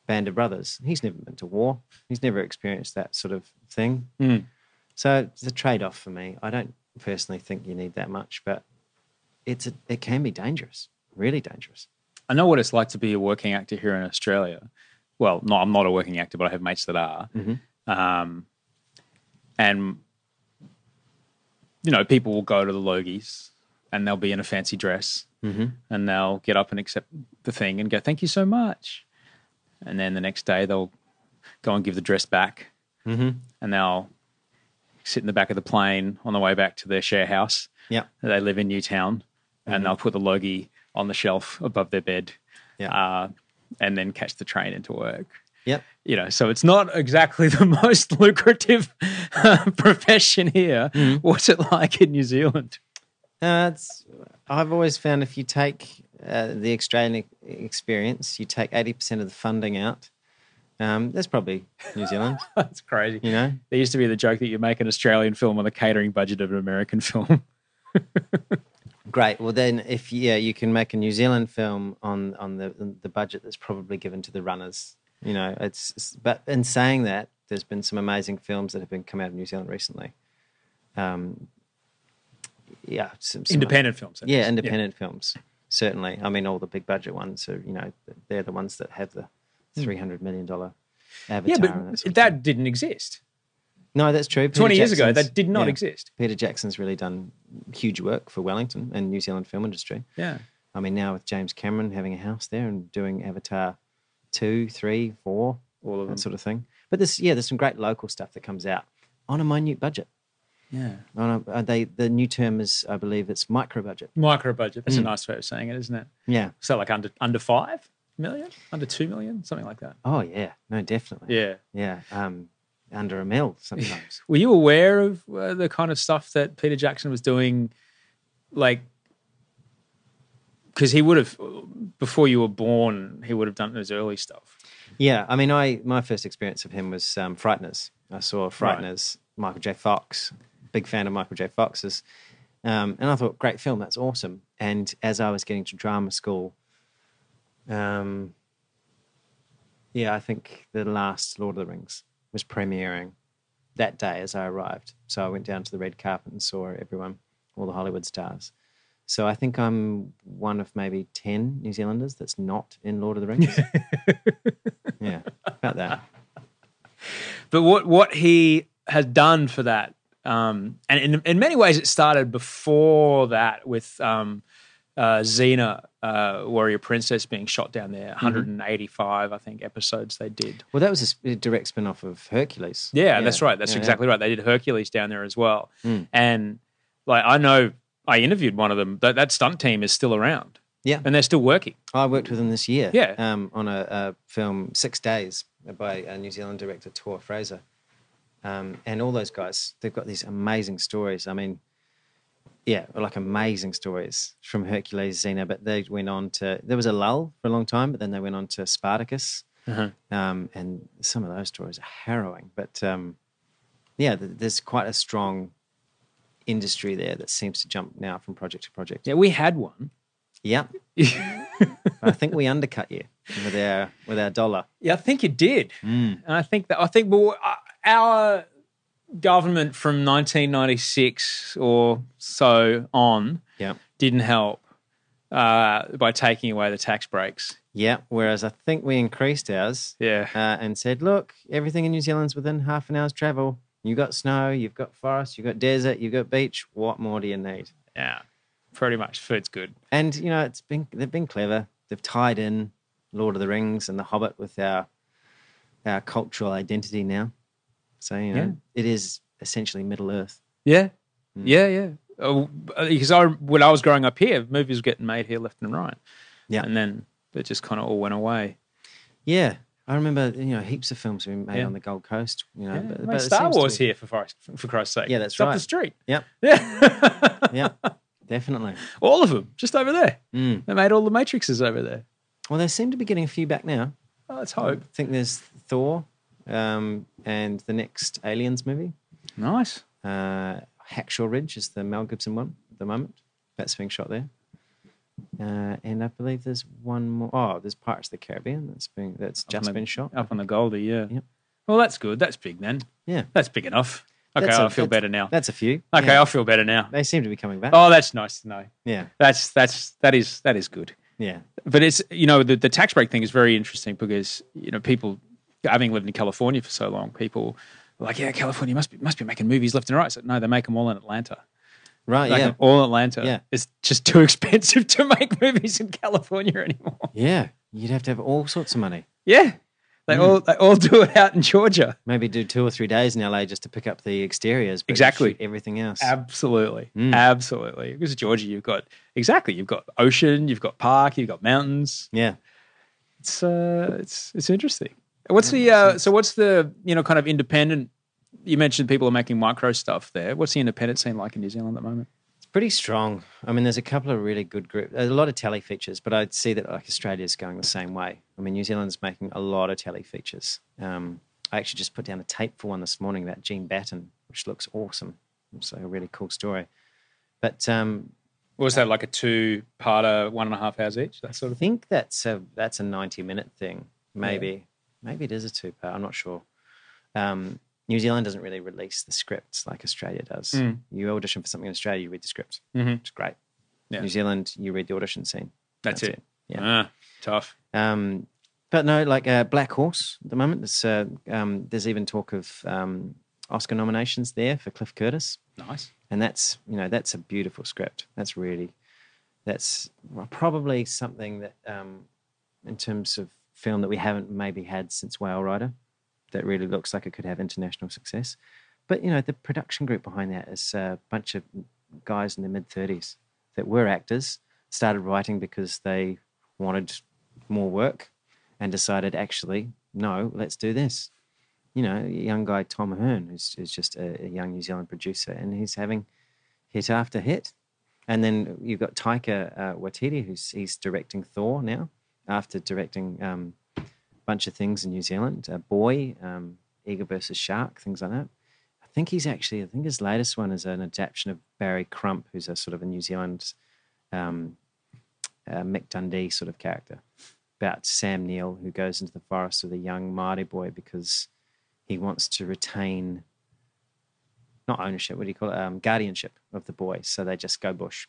Band of Brothers. He's never been to war. He's never experienced that sort of thing. Mm. So it's a trade-off for me. I don't personally think you need that much, but it's a, it can be dangerous, really dangerous. I know what it's like to be a working actor here in Australia. Well, no, I'm not a working actor, but I have mates that are. Mhm. Um, and you know, people will go to the Logies and they'll be in a fancy dress Mm-hmm. and they'll get up and accept the thing and go, "Thank you so much." And then the next day they'll go and give the dress back, Mm-hmm. and they'll sit in the back of the plane on the way back to their share house. Yeah. They live in Newtown, and they'll put the Logie on the shelf above their bed, Yeah. uh, and then catch the train into work. Yep. You know, so it's not exactly the most lucrative profession here. What's it like in New Zealand? Uh, it's, I've always found if you take uh, the Australian experience, you take 80% of the funding out, um, that's probably New Zealand, That's crazy. you know? There used to be the joke that you make an Australian film on the catering budget of an American film. Great. Well, then, if yeah, you can make a New Zealand film on on the the budget that's probably given to the runners. You know, it's, it's but in saying that, there's been some amazing films that have been come out of New Zealand recently. Um, yeah, some, some Independent films. that Yeah, is. independent films certainly. I mean, all the big budget ones are you know they're the ones that have the three hundred million dollar Yeah, but that, that didn't exist. No, that's true. Peter 20 years ago, that did not yeah, exist. Peter Jackson's really done huge work for Wellington and New Zealand film industry. Yeah. I mean, now with James Cameron having a house there and doing Avatar two, three, four, All of them. that sort of thing. But this, yeah, there's some great local stuff that comes out on a minute budget. Yeah. On a, uh, they the new term is, I believe, it's micro budget. Micro budget. That's a Mm. nice way of saying it, isn't it? Yeah. So like under under five million, under two million, something like that. Oh yeah. No, definitely. Yeah. Yeah. Um, under a mill sometimes. Were you aware of uh, the kind of stuff that Peter Jackson was doing, like? Because he would have, before you were born, he would have done his early stuff. yeah. I mean, I my first experience of him was um, Frighteners. I saw Right. Frighteners. Michael J. Fox. Big fan of Michael J. Fox's. Um, and I thought, great film, that's awesome. And as I was getting to drama school, um, yeah, I think the last Lord of the Rings was premiering that day as I arrived. So I went down to the red carpet and saw everyone, all the Hollywood stars. So I think I'm one of maybe 10 New Zealanders that's not in Lord of the Rings. yeah, about that. But what what he has done for that, um, and in, in many ways, it started before that with um, uh, Xena, uh, Warrior Princess, being shot down there. 185, I think, episodes they did. Well, that was a s- a direct spin off of Hercules. Yeah, that's right. That's yeah, yeah. exactly right. They did Hercules down there as well. Mm. And like I know, I interviewed one of them. That that stunt team is still around. Yeah. and they're still working. I worked with them this year. Yeah. Um, on a, a film, Six Days, by a New Zealand director, Toa Fraser. Um, and all those guys, they've got these amazing stories. I mean, yeah, like amazing stories from Hercules, Xena, but they went on to, there was a lull for a long time, but then they went on to Spartacus. Uh-huh. Um, and some of those stories are harrowing. But um, yeah, th- there's quite a strong industry there that seems to jump now from project to project. Yeah, we had one. Yeah. I think we undercut you with our with our dollar. Yeah, I think you did, Mm. and I think that I think well, uh, our government from 1996 or so on Yeah. didn't help uh, by taking away the tax breaks Yeah. Whereas I think we increased ours Yeah. uh, and said, look, everything in New Zealand's within half an hour's travel. You've got snow, you've got forest, you've got desert, you've got beach. What more do you need? Yeah. Pretty much. Food's good. And you know, it's been they've been clever. They've tied in Lord of the Rings and The Hobbit with our our cultural identity now. So you know, Yeah. it is essentially Middle Earth. Yeah. Yeah, yeah. Oh, because I, when I was growing up here, movies were getting made here left and right. Yeah. And then it just kind of all went away. Yeah, I remember you know heaps of films being made Yeah. on the Gold Coast. You know, Yeah, but, but Star Wars here for for Christ's sake. Yeah, that's It's up right. the street. Yep, Yeah. yep, definitely. all of them, just over there. Mm. They made all the Matrixes over there. Well, they seem to be getting a few back now. Oh, let's hope. I think there's Thor, um, and the next Aliens movie. Nice. Uh, Hacksaw Ridge is the Mel Gibson one at the moment. That's being shot there. Uh, and I believe there's one more. Oh, there's Pirates of the Caribbean that's being that's Up just the- been shot. Up on the Goldie, yeah. Yep. Well, that's good. That's big then. Yeah, That's big enough. Okay, a- I feel better now. that's a few. Okay, Yeah. I'll feel better now. They seem to be coming back. Oh, that's nice to know. Yeah, That's that's that is that is good. yeah, But it's you know the, the tax break thing is very interesting because you know people having lived in California for so long, people are like yeah, California must be must be making movies left and right. So no, they make them all in Atlanta. right. Like yeah, all Atlanta. Yeah. it's just too expensive to make movies in California anymore. yeah. You'd have to have all sorts of money. Yeah, they all they all do it out in Georgia. Maybe do two or three days in LA just to pick up the exteriors. But Exactly. shoot everything else. Absolutely, Mm. absolutely. Because Georgia, you've got exactly you've got ocean, you've got park, you've got mountains. yeah. It's uh, it's it's interesting. What's the uh, so what's the you know kind of independent? You mentioned people are making micro stuff there. What's the independent scene like in New Zealand at the moment? It's pretty strong. I mean, there's a couple of really good groups. There's a lot of telly features, but I'd see that like Australia's going the same way. I mean, New Zealand's making a lot of telly features. Um, I actually just put down a tape for one this morning about Jean Batten, which looks awesome. It's like a really cool story. But um, was that like a two-parter, one and a half hours each? That sort of thing. think that's a that's a 90 minute thing. Maybe maybe it is a two part. I'm not sure. Um, New Zealand doesn't really release the scripts like Australia does. Mm. You audition for something in Australia, you read the script. Mhm. It's great. Yeah. New Zealand, you read the audition scene. That's, it. Yeah. Ah, tough. Um, but no, like uh, Black Horse at the moment. There's, uh, um, there's even talk of um, Oscar nominations there for Cliff Curtis, Nice. and that's you know that's a beautiful script. That's really that's probably something that um, in terms of film that we haven't maybe had since Whale Rider, that really looks like it could have international success. But you know the production group behind that is a bunch of guys in their mid thirties that were actors, started writing because they wanted more work and decided actually no let's do this. You know a young guy tom hern who's, who's just a, a young new zealand producer and he's having hit after hit. And then you've got taika uh, waititi who's he's directing thor now after directing um, a bunch of things in new zealand uh, boy um, eagle versus shark things like that i think he's actually i think his latest one is an adaptation of barry crump who's a sort of a new zealand um, uh, Mick Dundee sort of character about Sam Neill who goes into the forest with a young Māori boy because he wants to retain not ownership, what do you call it? Um, guardianship of the boy. So they just go bush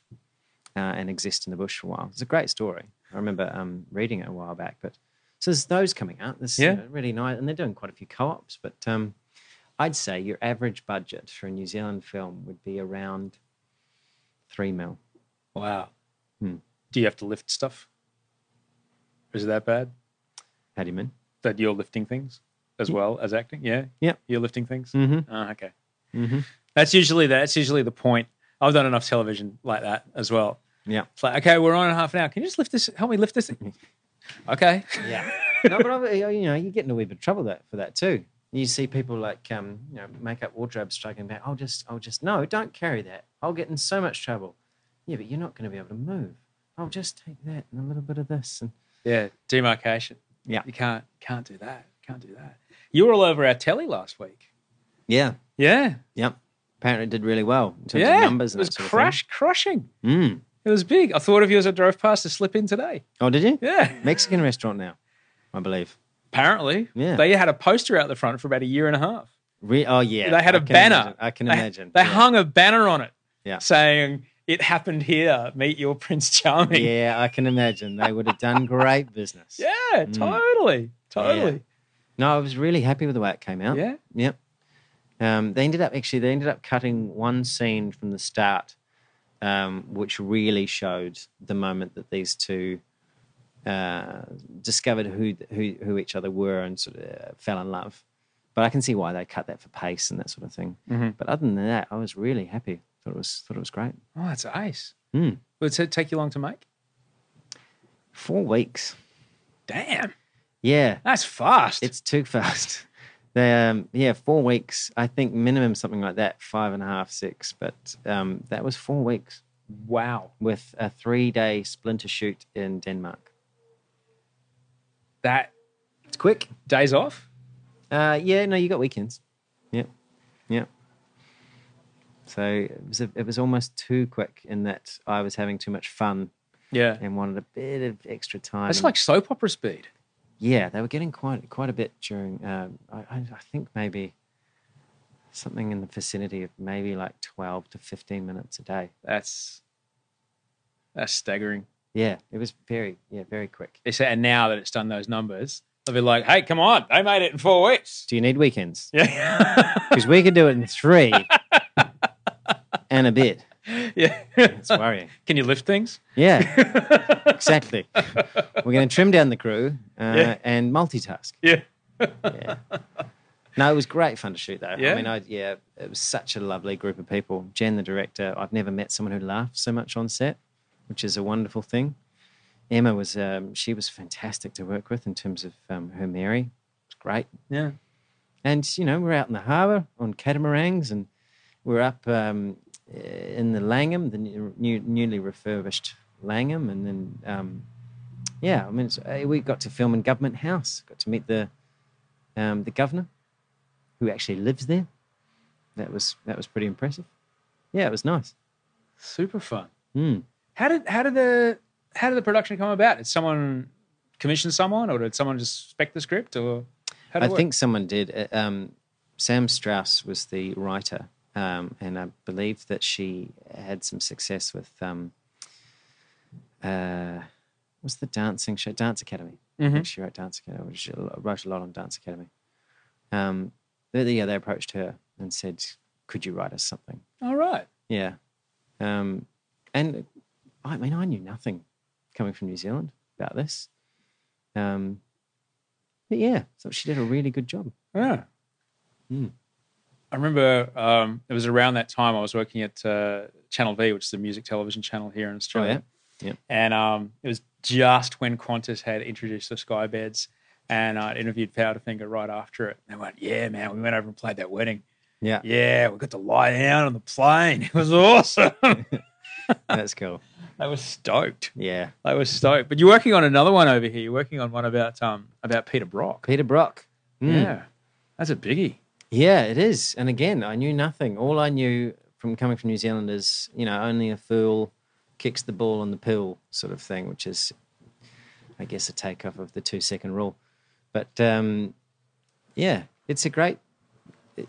uh, and exist in the bush for a while. It's a great story. I remember um, reading it a while back. But so there's those coming out. There's you Yeah. know, really nice, and they're doing quite a few co-ops. But um, I'd say your average budget for a New Zealand film would be around three mil. Wow. Hmm. Do you have to lift stuff? Is it that bad How do you mean? that you're lifting things as well as acting? Yeah. Yep. You're lifting things. Mm-hmm. Oh, okay. Mm-hmm. That's usually the, that's usually the point. I've done enough television like that as well. Yeah. It's like, okay, we're on in half an hour. Can you just lift this? Help me lift this. thing? okay. Yeah. no, but I, you know, you get in a wee bit of trouble that for that too. You see people like, um, you know, makeup wardrobes struggling back. I'll just, I'll just, no, don't carry that. I'll get in so much trouble. Yeah, but you're not going to be able to move. I'll just take that and a little bit of this. And Yeah. Demarcation. Yeah. You can't can't do that. Can't do that. You were all over our telly last week. yeah, Yeah. yep. Apparently, it did really well in terms yeah. of numbers it and was that sort crush crushing. Mm. It was big. I thought of you as I drove past to Slip Inn today. Oh, did you? Yeah. Mexican restaurant now, I believe. Apparently. Yeah. They had a poster out the front for about a year and a half. Re- oh, yeah. they had a a banner. I can They- imagine. They yeah. hung a banner on it Yeah. saying, it happened here. Meet your Prince Charming. Yeah, I can imagine they would have done great business. Yeah, totally, totally. Yeah. No, I was really happy with the way it came out. Yeah? Yep. Um, they ended up actually they ended up cutting one scene from the start, um, which really showed the moment that these two uh, discovered who who who each other were and sort of uh, fell in love. But I can see why they cut that for pace and that sort of thing. But other than that, I was really happy. Thought it was thought it was great. Oh, that's ice. Mm. Would it take you long to make? Four weeks. Damn, Yeah, that's fast. It's too fast. They, um, yeah, four weeks. I think minimum something like that, five and a half, six. But um, that was four weeks wow. with a three-day splinter shoot in Denmark. That It's quick. days off. Uh, yeah, no, you got weekends. Yep, yep. So it was a, it was almost too quick in that I was having too much fun Yeah, and wanted a bit of extra time. it's like soap opera speed. Yeah, they were getting quite quite a bit during. Um, I, I, think maybe something in the vicinity of maybe like twelve to fifteen minutes a day. That's that's staggering. Yeah, it was very yeah very quick. Say, and now that it's done those numbers, they'll be like, "Hey, come on, they made it in four weeks." Do you need weekends? Yeah, Because we could do it in three and a bit. yeah. It's worrying. Can you lift things? Yeah, exactly. We're going to trim down the crew uh, Yeah. and multitask. Yeah. Yeah. No, it was great fun to shoot though. Yeah? I mean, I, yeah, it was such a lovely group of people. Jen, the director, I've never met someone who laughed so much on set, which is a wonderful thing. Emma was, um, she was fantastic to work with in terms of um, her Mary. It was great. Yeah. And, you know, we're out in the harbour on catamarans and we're up um, in the Langham, the new, new, newly refurbished Langham. And then, um, yeah, I mean, eh, we got to film in Government House, got to meet the, um, the governor who actually lives there. That was, that was pretty impressive. Yeah, it was nice. Super fun. Mm. How did how did the how did the production come about? Did someone commission someone, or did someone just spec the script, or I think someone did. Uh, Um, Sam Strauss was the writer, um, and I believe that she had some success with um, uh, what's the dancing show? Dance Academy. I think she wrote Dance Academy. She wrote a lot on Dance Academy. Um, but yeah, they approached her and said, "Could you write us something?" All right. Yeah, um, and I mean, I knew nothing coming from New Zealand about this. Um, but yeah, so she did a really good job. Yeah. Hmm. I remember um, it was around that time I was working at uh, Channel V, which is the music television channel here in Australia. yeah? And um, it was just when Qantas had introduced the Sky Beds, and I interviewed Powderfinger right after it. They went, "Yeah, man, we went over and played that wedding. Yeah, Yeah, we got to lie down on the plane. It was awesome." that's cool. they were stoked. Yeah, They were stoked. But you're working on another one over here. You're working on one about um about Peter Brock. Peter Brock. Mm. Yeah, that's a biggie. Yeah, it is. And again, I knew nothing. All I knew from coming from New Zealand is, you know, only a fool kicks the ball on the pill sort of thing, which is, I guess, a takeoff of the two second rule. But um, yeah, it's a great.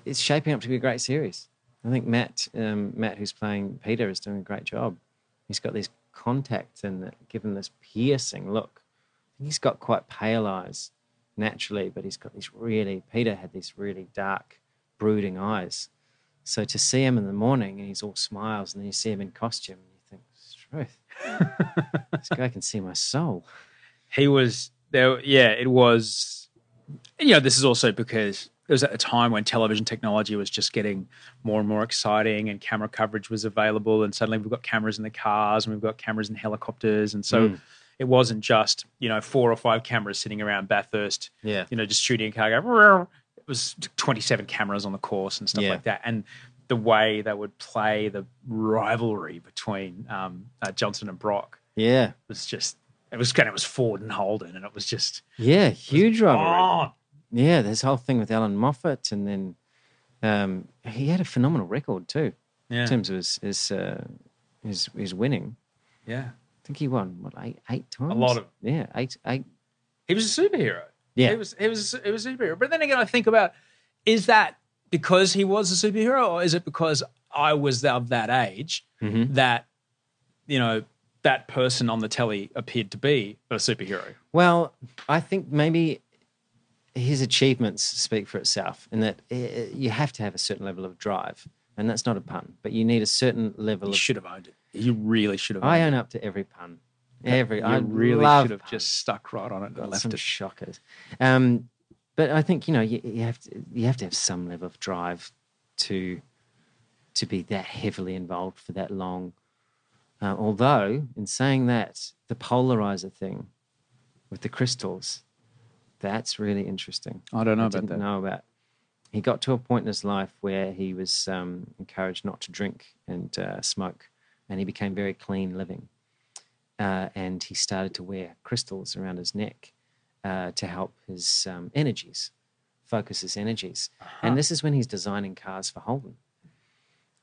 It's shaping up to be a great series. I think Matt, um, Matt, who's playing Peter, is doing a great job. He's got these contacts and given this piercing look. He's got quite pale eyes naturally, but he's got these really. Peter had these really dark, brooding eyes. So to see him in the morning and he's all smiles, and then you see him in costume, and you think, "Truth, this guy can see my soul." he was there. Yeah, it was. You know, this is also because it was at a time when television technology was just getting more and more exciting, and camera coverage was available, and suddenly we've got cameras in the cars, and we've got cameras in helicopters, and so mm. It wasn't just you know four or five cameras sitting around Bathurst, Yeah. you know, just shooting a car. Go, it was twenty seven cameras on the course and stuff Yeah. like that, and the way they would play the rivalry between um, uh, Johnson and Brock Yeah, was just it was kind of it was Ford and Holden, and it was just yeah, huge rivalry. Yeah, this whole thing with Allan Moffat, and then um, he had a phenomenal record too yeah, in terms of his his, uh, his his winning. yeah. I think he won what eight eight times. A lot of- yeah, eight eight. He was a superhero. Yeah. he was he was he was a superhero. But then again, I think about is that because he was a superhero, or is it because I was of that age Mhm. that you know, that person on the telly appeared to be a superhero. Well, I think maybe his achievements speak for itself, in that uh, you have to have a certain level of drive, and that's not a pun, but you need a certain level You of. should have owned it. You really should have. I own up to every pun. Every it. I really should have just stuck right on it and got left some it. shockers. Um, but I think you know you, you have to you have to have some level of drive to to be that heavily involved for that long. Uh, although, in saying that, the polarizer thing with the crystals, that's really interesting. I don't know I about didn't that. know about. He got to a point in his life where he was um, encouraged not to drink and uh, smoke, and he became very clean living. Uh, and he started to wear crystals around his neck uh, to help his um, energies, focus his energies. And this is when he's designing cars for Holden.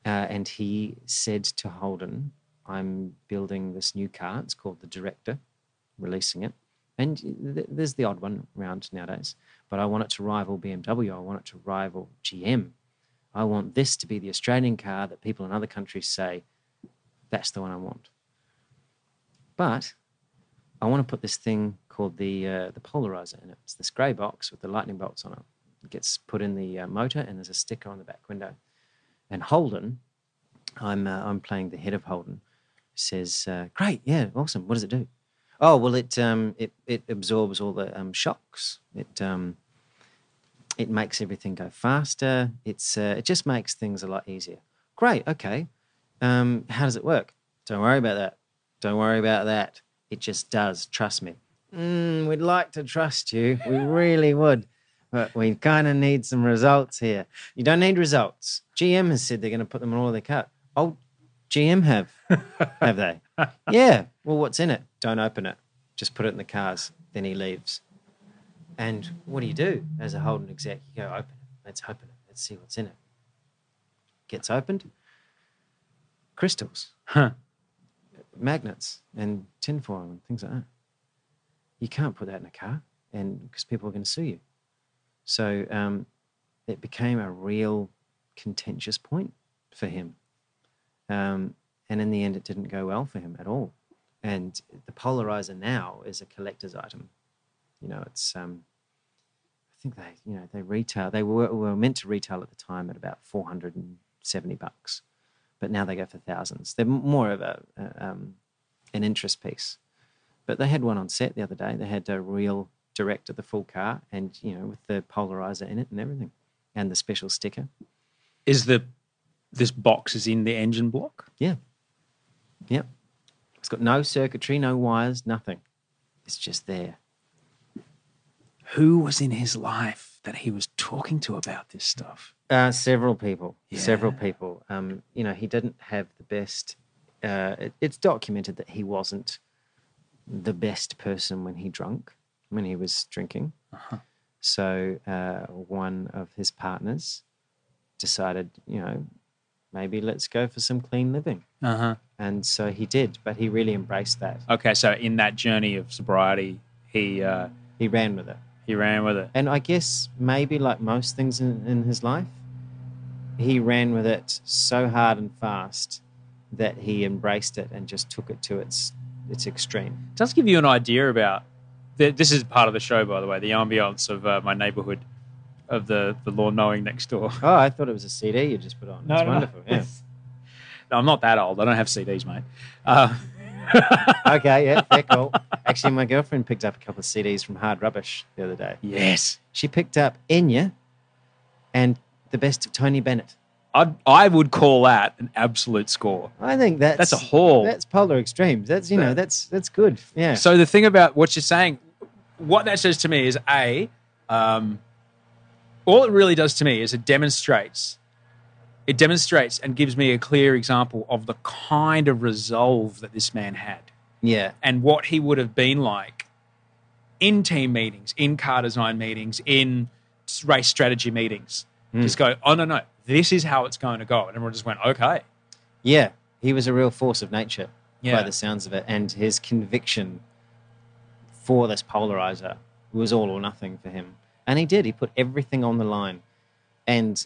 Uh, and he said to Holden, I'm building this new car. It's called the Director, releasing it. And th- there's the odd one around nowadays, but I want it to rival BMW. I want it to rival GM. I want this to be the Australian car that people in other countries say, that's the one I want. But I want to put this thing called the uh, the polarizer in it. It's this grey box with the lightning bolts on it. It gets put in the uh, motor, and there's a sticker on the back window. And Holden, I'm uh, I'm playing the head of Holden, says, uh, "Great, yeah, awesome. What does it do?" Oh well, it um it it absorbs all the um, shocks. It um it makes everything go faster. It's uh, it just makes things a lot easier. Great, okay. Um, how does it work? Don't worry about that. Don't worry about that. It just does. Trust me. Mm, we'd like to trust you. We really would. But we kind of need some results here. You don't need results. GM has said they're going to put them on all their cars. Oh, GM have. have they? Yeah. Well, what's in it? Don't open it. Just put it in the cars. Then he leaves. And what do you do as a Holden exec? You go, open it. Let's open it. Let's see what's in it. Gets opened. Crystals Huh. magnets and tinfoil and things like that. You can't put that in a car, and because people are going to sue you. So um, it became a real contentious point for him, um, and in the end, it didn't go well for him at all. And the polarizer now is a collector's item. You know, it's um, I think they you know they retail they were, were meant to retail at the time at about four hundred and seventy bucks but now they go for thousands. They're more of a, a um, an interest piece. But they had one on set the other day. They had a real director, the full car, and you know, with the polarizer in it and everything, and the special sticker. Is the this box is in the engine block? Yeah, yep. It's got no circuitry, no wires, nothing. It's just there. Who was in his life that he was talking to about this stuff? Uh, several people. Several people. Um, you know, he didn't have the best. Uh, it, it's documented that he wasn't the best person when he drunk, when he was drinking. So uh, one of his partners decided, you know, maybe let's go for some clean living, Uh huh. and so he did. But he really embraced that. Okay, so in that journey of sobriety, he uh, He ran with it. he ran with it. And I guess maybe like most things in, in his life, he ran with it so hard and fast that he embraced it and just took it to its its extreme. It does give you an idea about. This is part of the show, by the way, the ambience of uh, my neighborhood, of the the lawn knowing next door. Oh, I thought it was a CD you just put on. It's wonderful. Yeah. No, I'm not that old. I don't have CDs, mate. Uh, okay, yeah, fair call. Actually, my girlfriend picked up a couple of CDs from Hard Rubbish the other day. yes, She picked up Enya and the best of Tony Bennett. I I would call that an absolute score. I think that's That's a haul. That's polar extremes. That's you know that's that's good. Yeah. So the thing about what you're saying, what that says to me is a, um, all it really does to me is it demonstrates, it demonstrates and gives me a clear example of the kind of resolve that this man had yeah. and what he would have been like in team meetings, in car design meetings, in race strategy meetings. Mm. Just go, oh no no, this is how it's going to go, and everyone just went, okay, Yeah, he was a real force of nature Yeah. by the sounds of it, and his conviction for this polarizer was all or nothing for him. And he did. He put everything on the line, and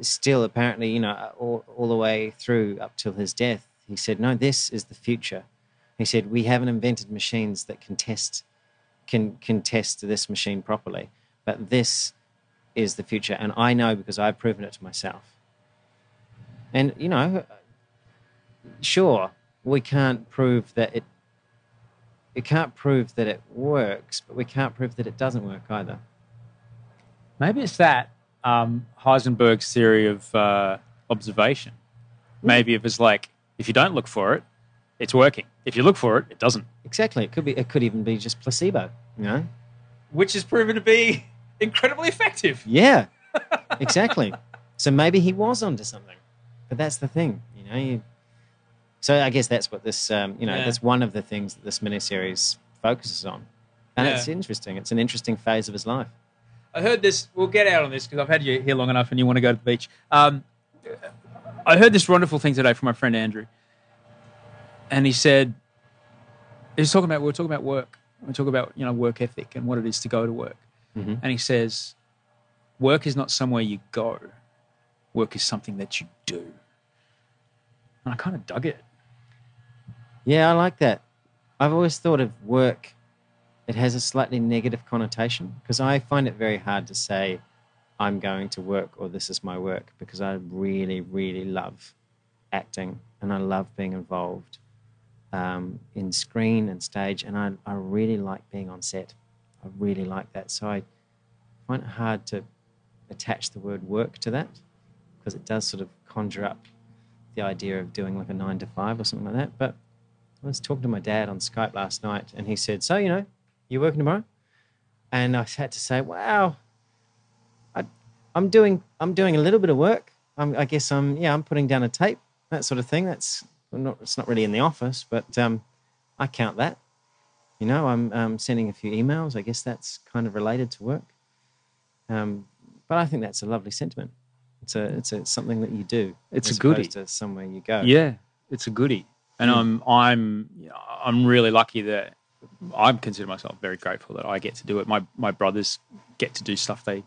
still, apparently, you know, all, all the way through up till his death, He said, no, this is the future. He said, we haven't invented machines that can test, can, can test this machine properly, but this is the future. And I know because I've proven it to myself. And, you know, sure, we can't prove that it, it can't prove that it works, but we can't prove that it doesn't work either. Maybe it's that um, Heisenberg's theory of uh, observation. Maybe it was like, if you don't look for it, it's working. If you look for it, it doesn't. Exactly. It could be. It could even be just placebo. You know. Which has proven to be incredibly effective. Yeah. Exactly. so maybe he was onto something, but that's the thing. You know. You, so I guess that's what this. Um, you know, Yeah. that's one of the things that this miniseries focuses on, and Yeah. it's interesting. It's an interesting phase of his life. I heard this. We'll get out on this because I've had you here long enough, and you want to go to the beach. Um, I heard this wonderful thing today from my friend Andrew, and he said he was talking about we were talking about work. We talk about you know work ethic and what it is to go to work, Mhm. and he says, work is not somewhere you go. Work is something that you do. And I kind of dug it. Yeah, I like that. I've always thought of work, it has a slightly negative connotation because I find it very hard to say, I'm going to work or this is my work because I really, really love acting and I love being involved um, in screen and stage and I, I really like being on set. I really like that. So I find it hard to attach the word work to that because it does sort of conjure up the idea of doing like a nine to five or something like that. But I was talking to my dad on Skype last night, and he said, "So you know, you're working tomorrow?" And I had to say, "Wow, I, I'm doing I'm doing a little bit of work. I'm, I guess I'm yeah I'm putting down a tape that sort of thing. That's not it's not really in the office, but um, I count that. You know, I'm um, sending a few emails. I guess that's kind of related to work. Um, but I think that's a lovely sentiment. It's a it's a something that you do. It's a goodie. to somewhere you go. Yeah, it's a goodie, and Mm. I'm I'm I'm really lucky that I consider myself very grateful that I get to do it. My my brothers get to do stuff they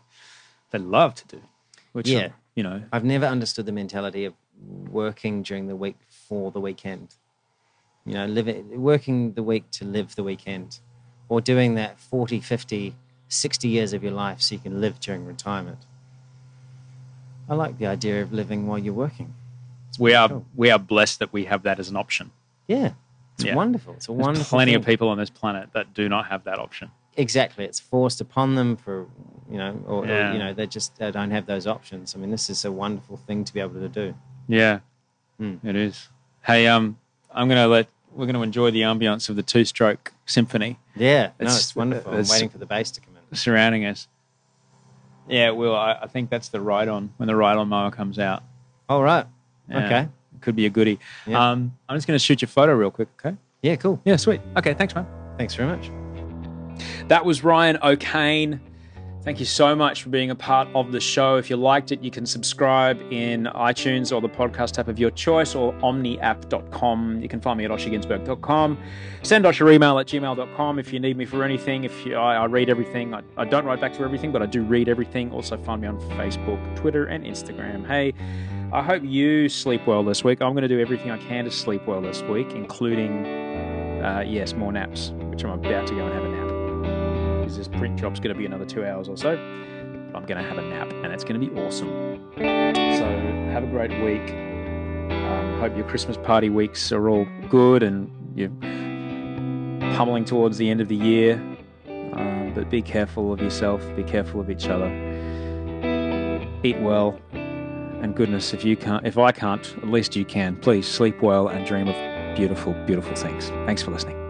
they love to do, which Yeah. um, you know I've never understood the mentality of working during the week for the weekend. You know, living, working the week to live the weekend, or doing that 40, 50, 60 years of your life so you can live during retirement. I like the idea of living while you're working. we are cool. we are blessed that we have that as an option. Yeah, it's Yeah. wonderful. It's a There's wonderful. plenty of people on this planet that do not have that option. Exactly, it's forced upon them for you know, or, Yeah. or you know, they just they don't have those options. I mean, this is a wonderful thing to be able to do. Yeah, Mm. it is. Hey, um, I'm gonna let we're gonna enjoy the ambience of the two stroke symphony Yeah, no, It's- it's wonderful. I'm waiting for the bass to come in. surrounding us. Yeah, well, I, I think that's the ride on when the ride on mower comes out. All right. Yeah, Okay. could be a goodie. Yeah. Um, I'm just going to shoot your photo real quick, okay? Yeah, cool. Yeah, sweet. Okay, thanks, man. Thanks very much. That was Ryan O'Kane. Thank you so much for being a part of the show. If you liked it, you can subscribe in iTunes or the podcast app of your choice or omniapp.com. You can find me at oshergunsberg.com. Send us your email at gmail.com if you need me for anything. If you, I, I read everything, I, I don't write back to everything, but I do read everything. Also, find me on Facebook, Twitter, and Instagram. Hey, I hope you sleep well this week. I'm going to do everything I can to sleep well this week, including, uh, yes, more naps, which I'm about to go and have a nap because this print job's going to be another two hours or so. I'm going to have a nap, and it's going to be awesome. So have a great week. Um, hope your Christmas party weeks are all good, and you're pummeling towards the end of the year. Um, but be careful of yourself. Be careful of each other. Eat well, and goodness, if you can't, if I can't, at least you can. Please sleep well and dream of beautiful, beautiful things. Thanks for listening.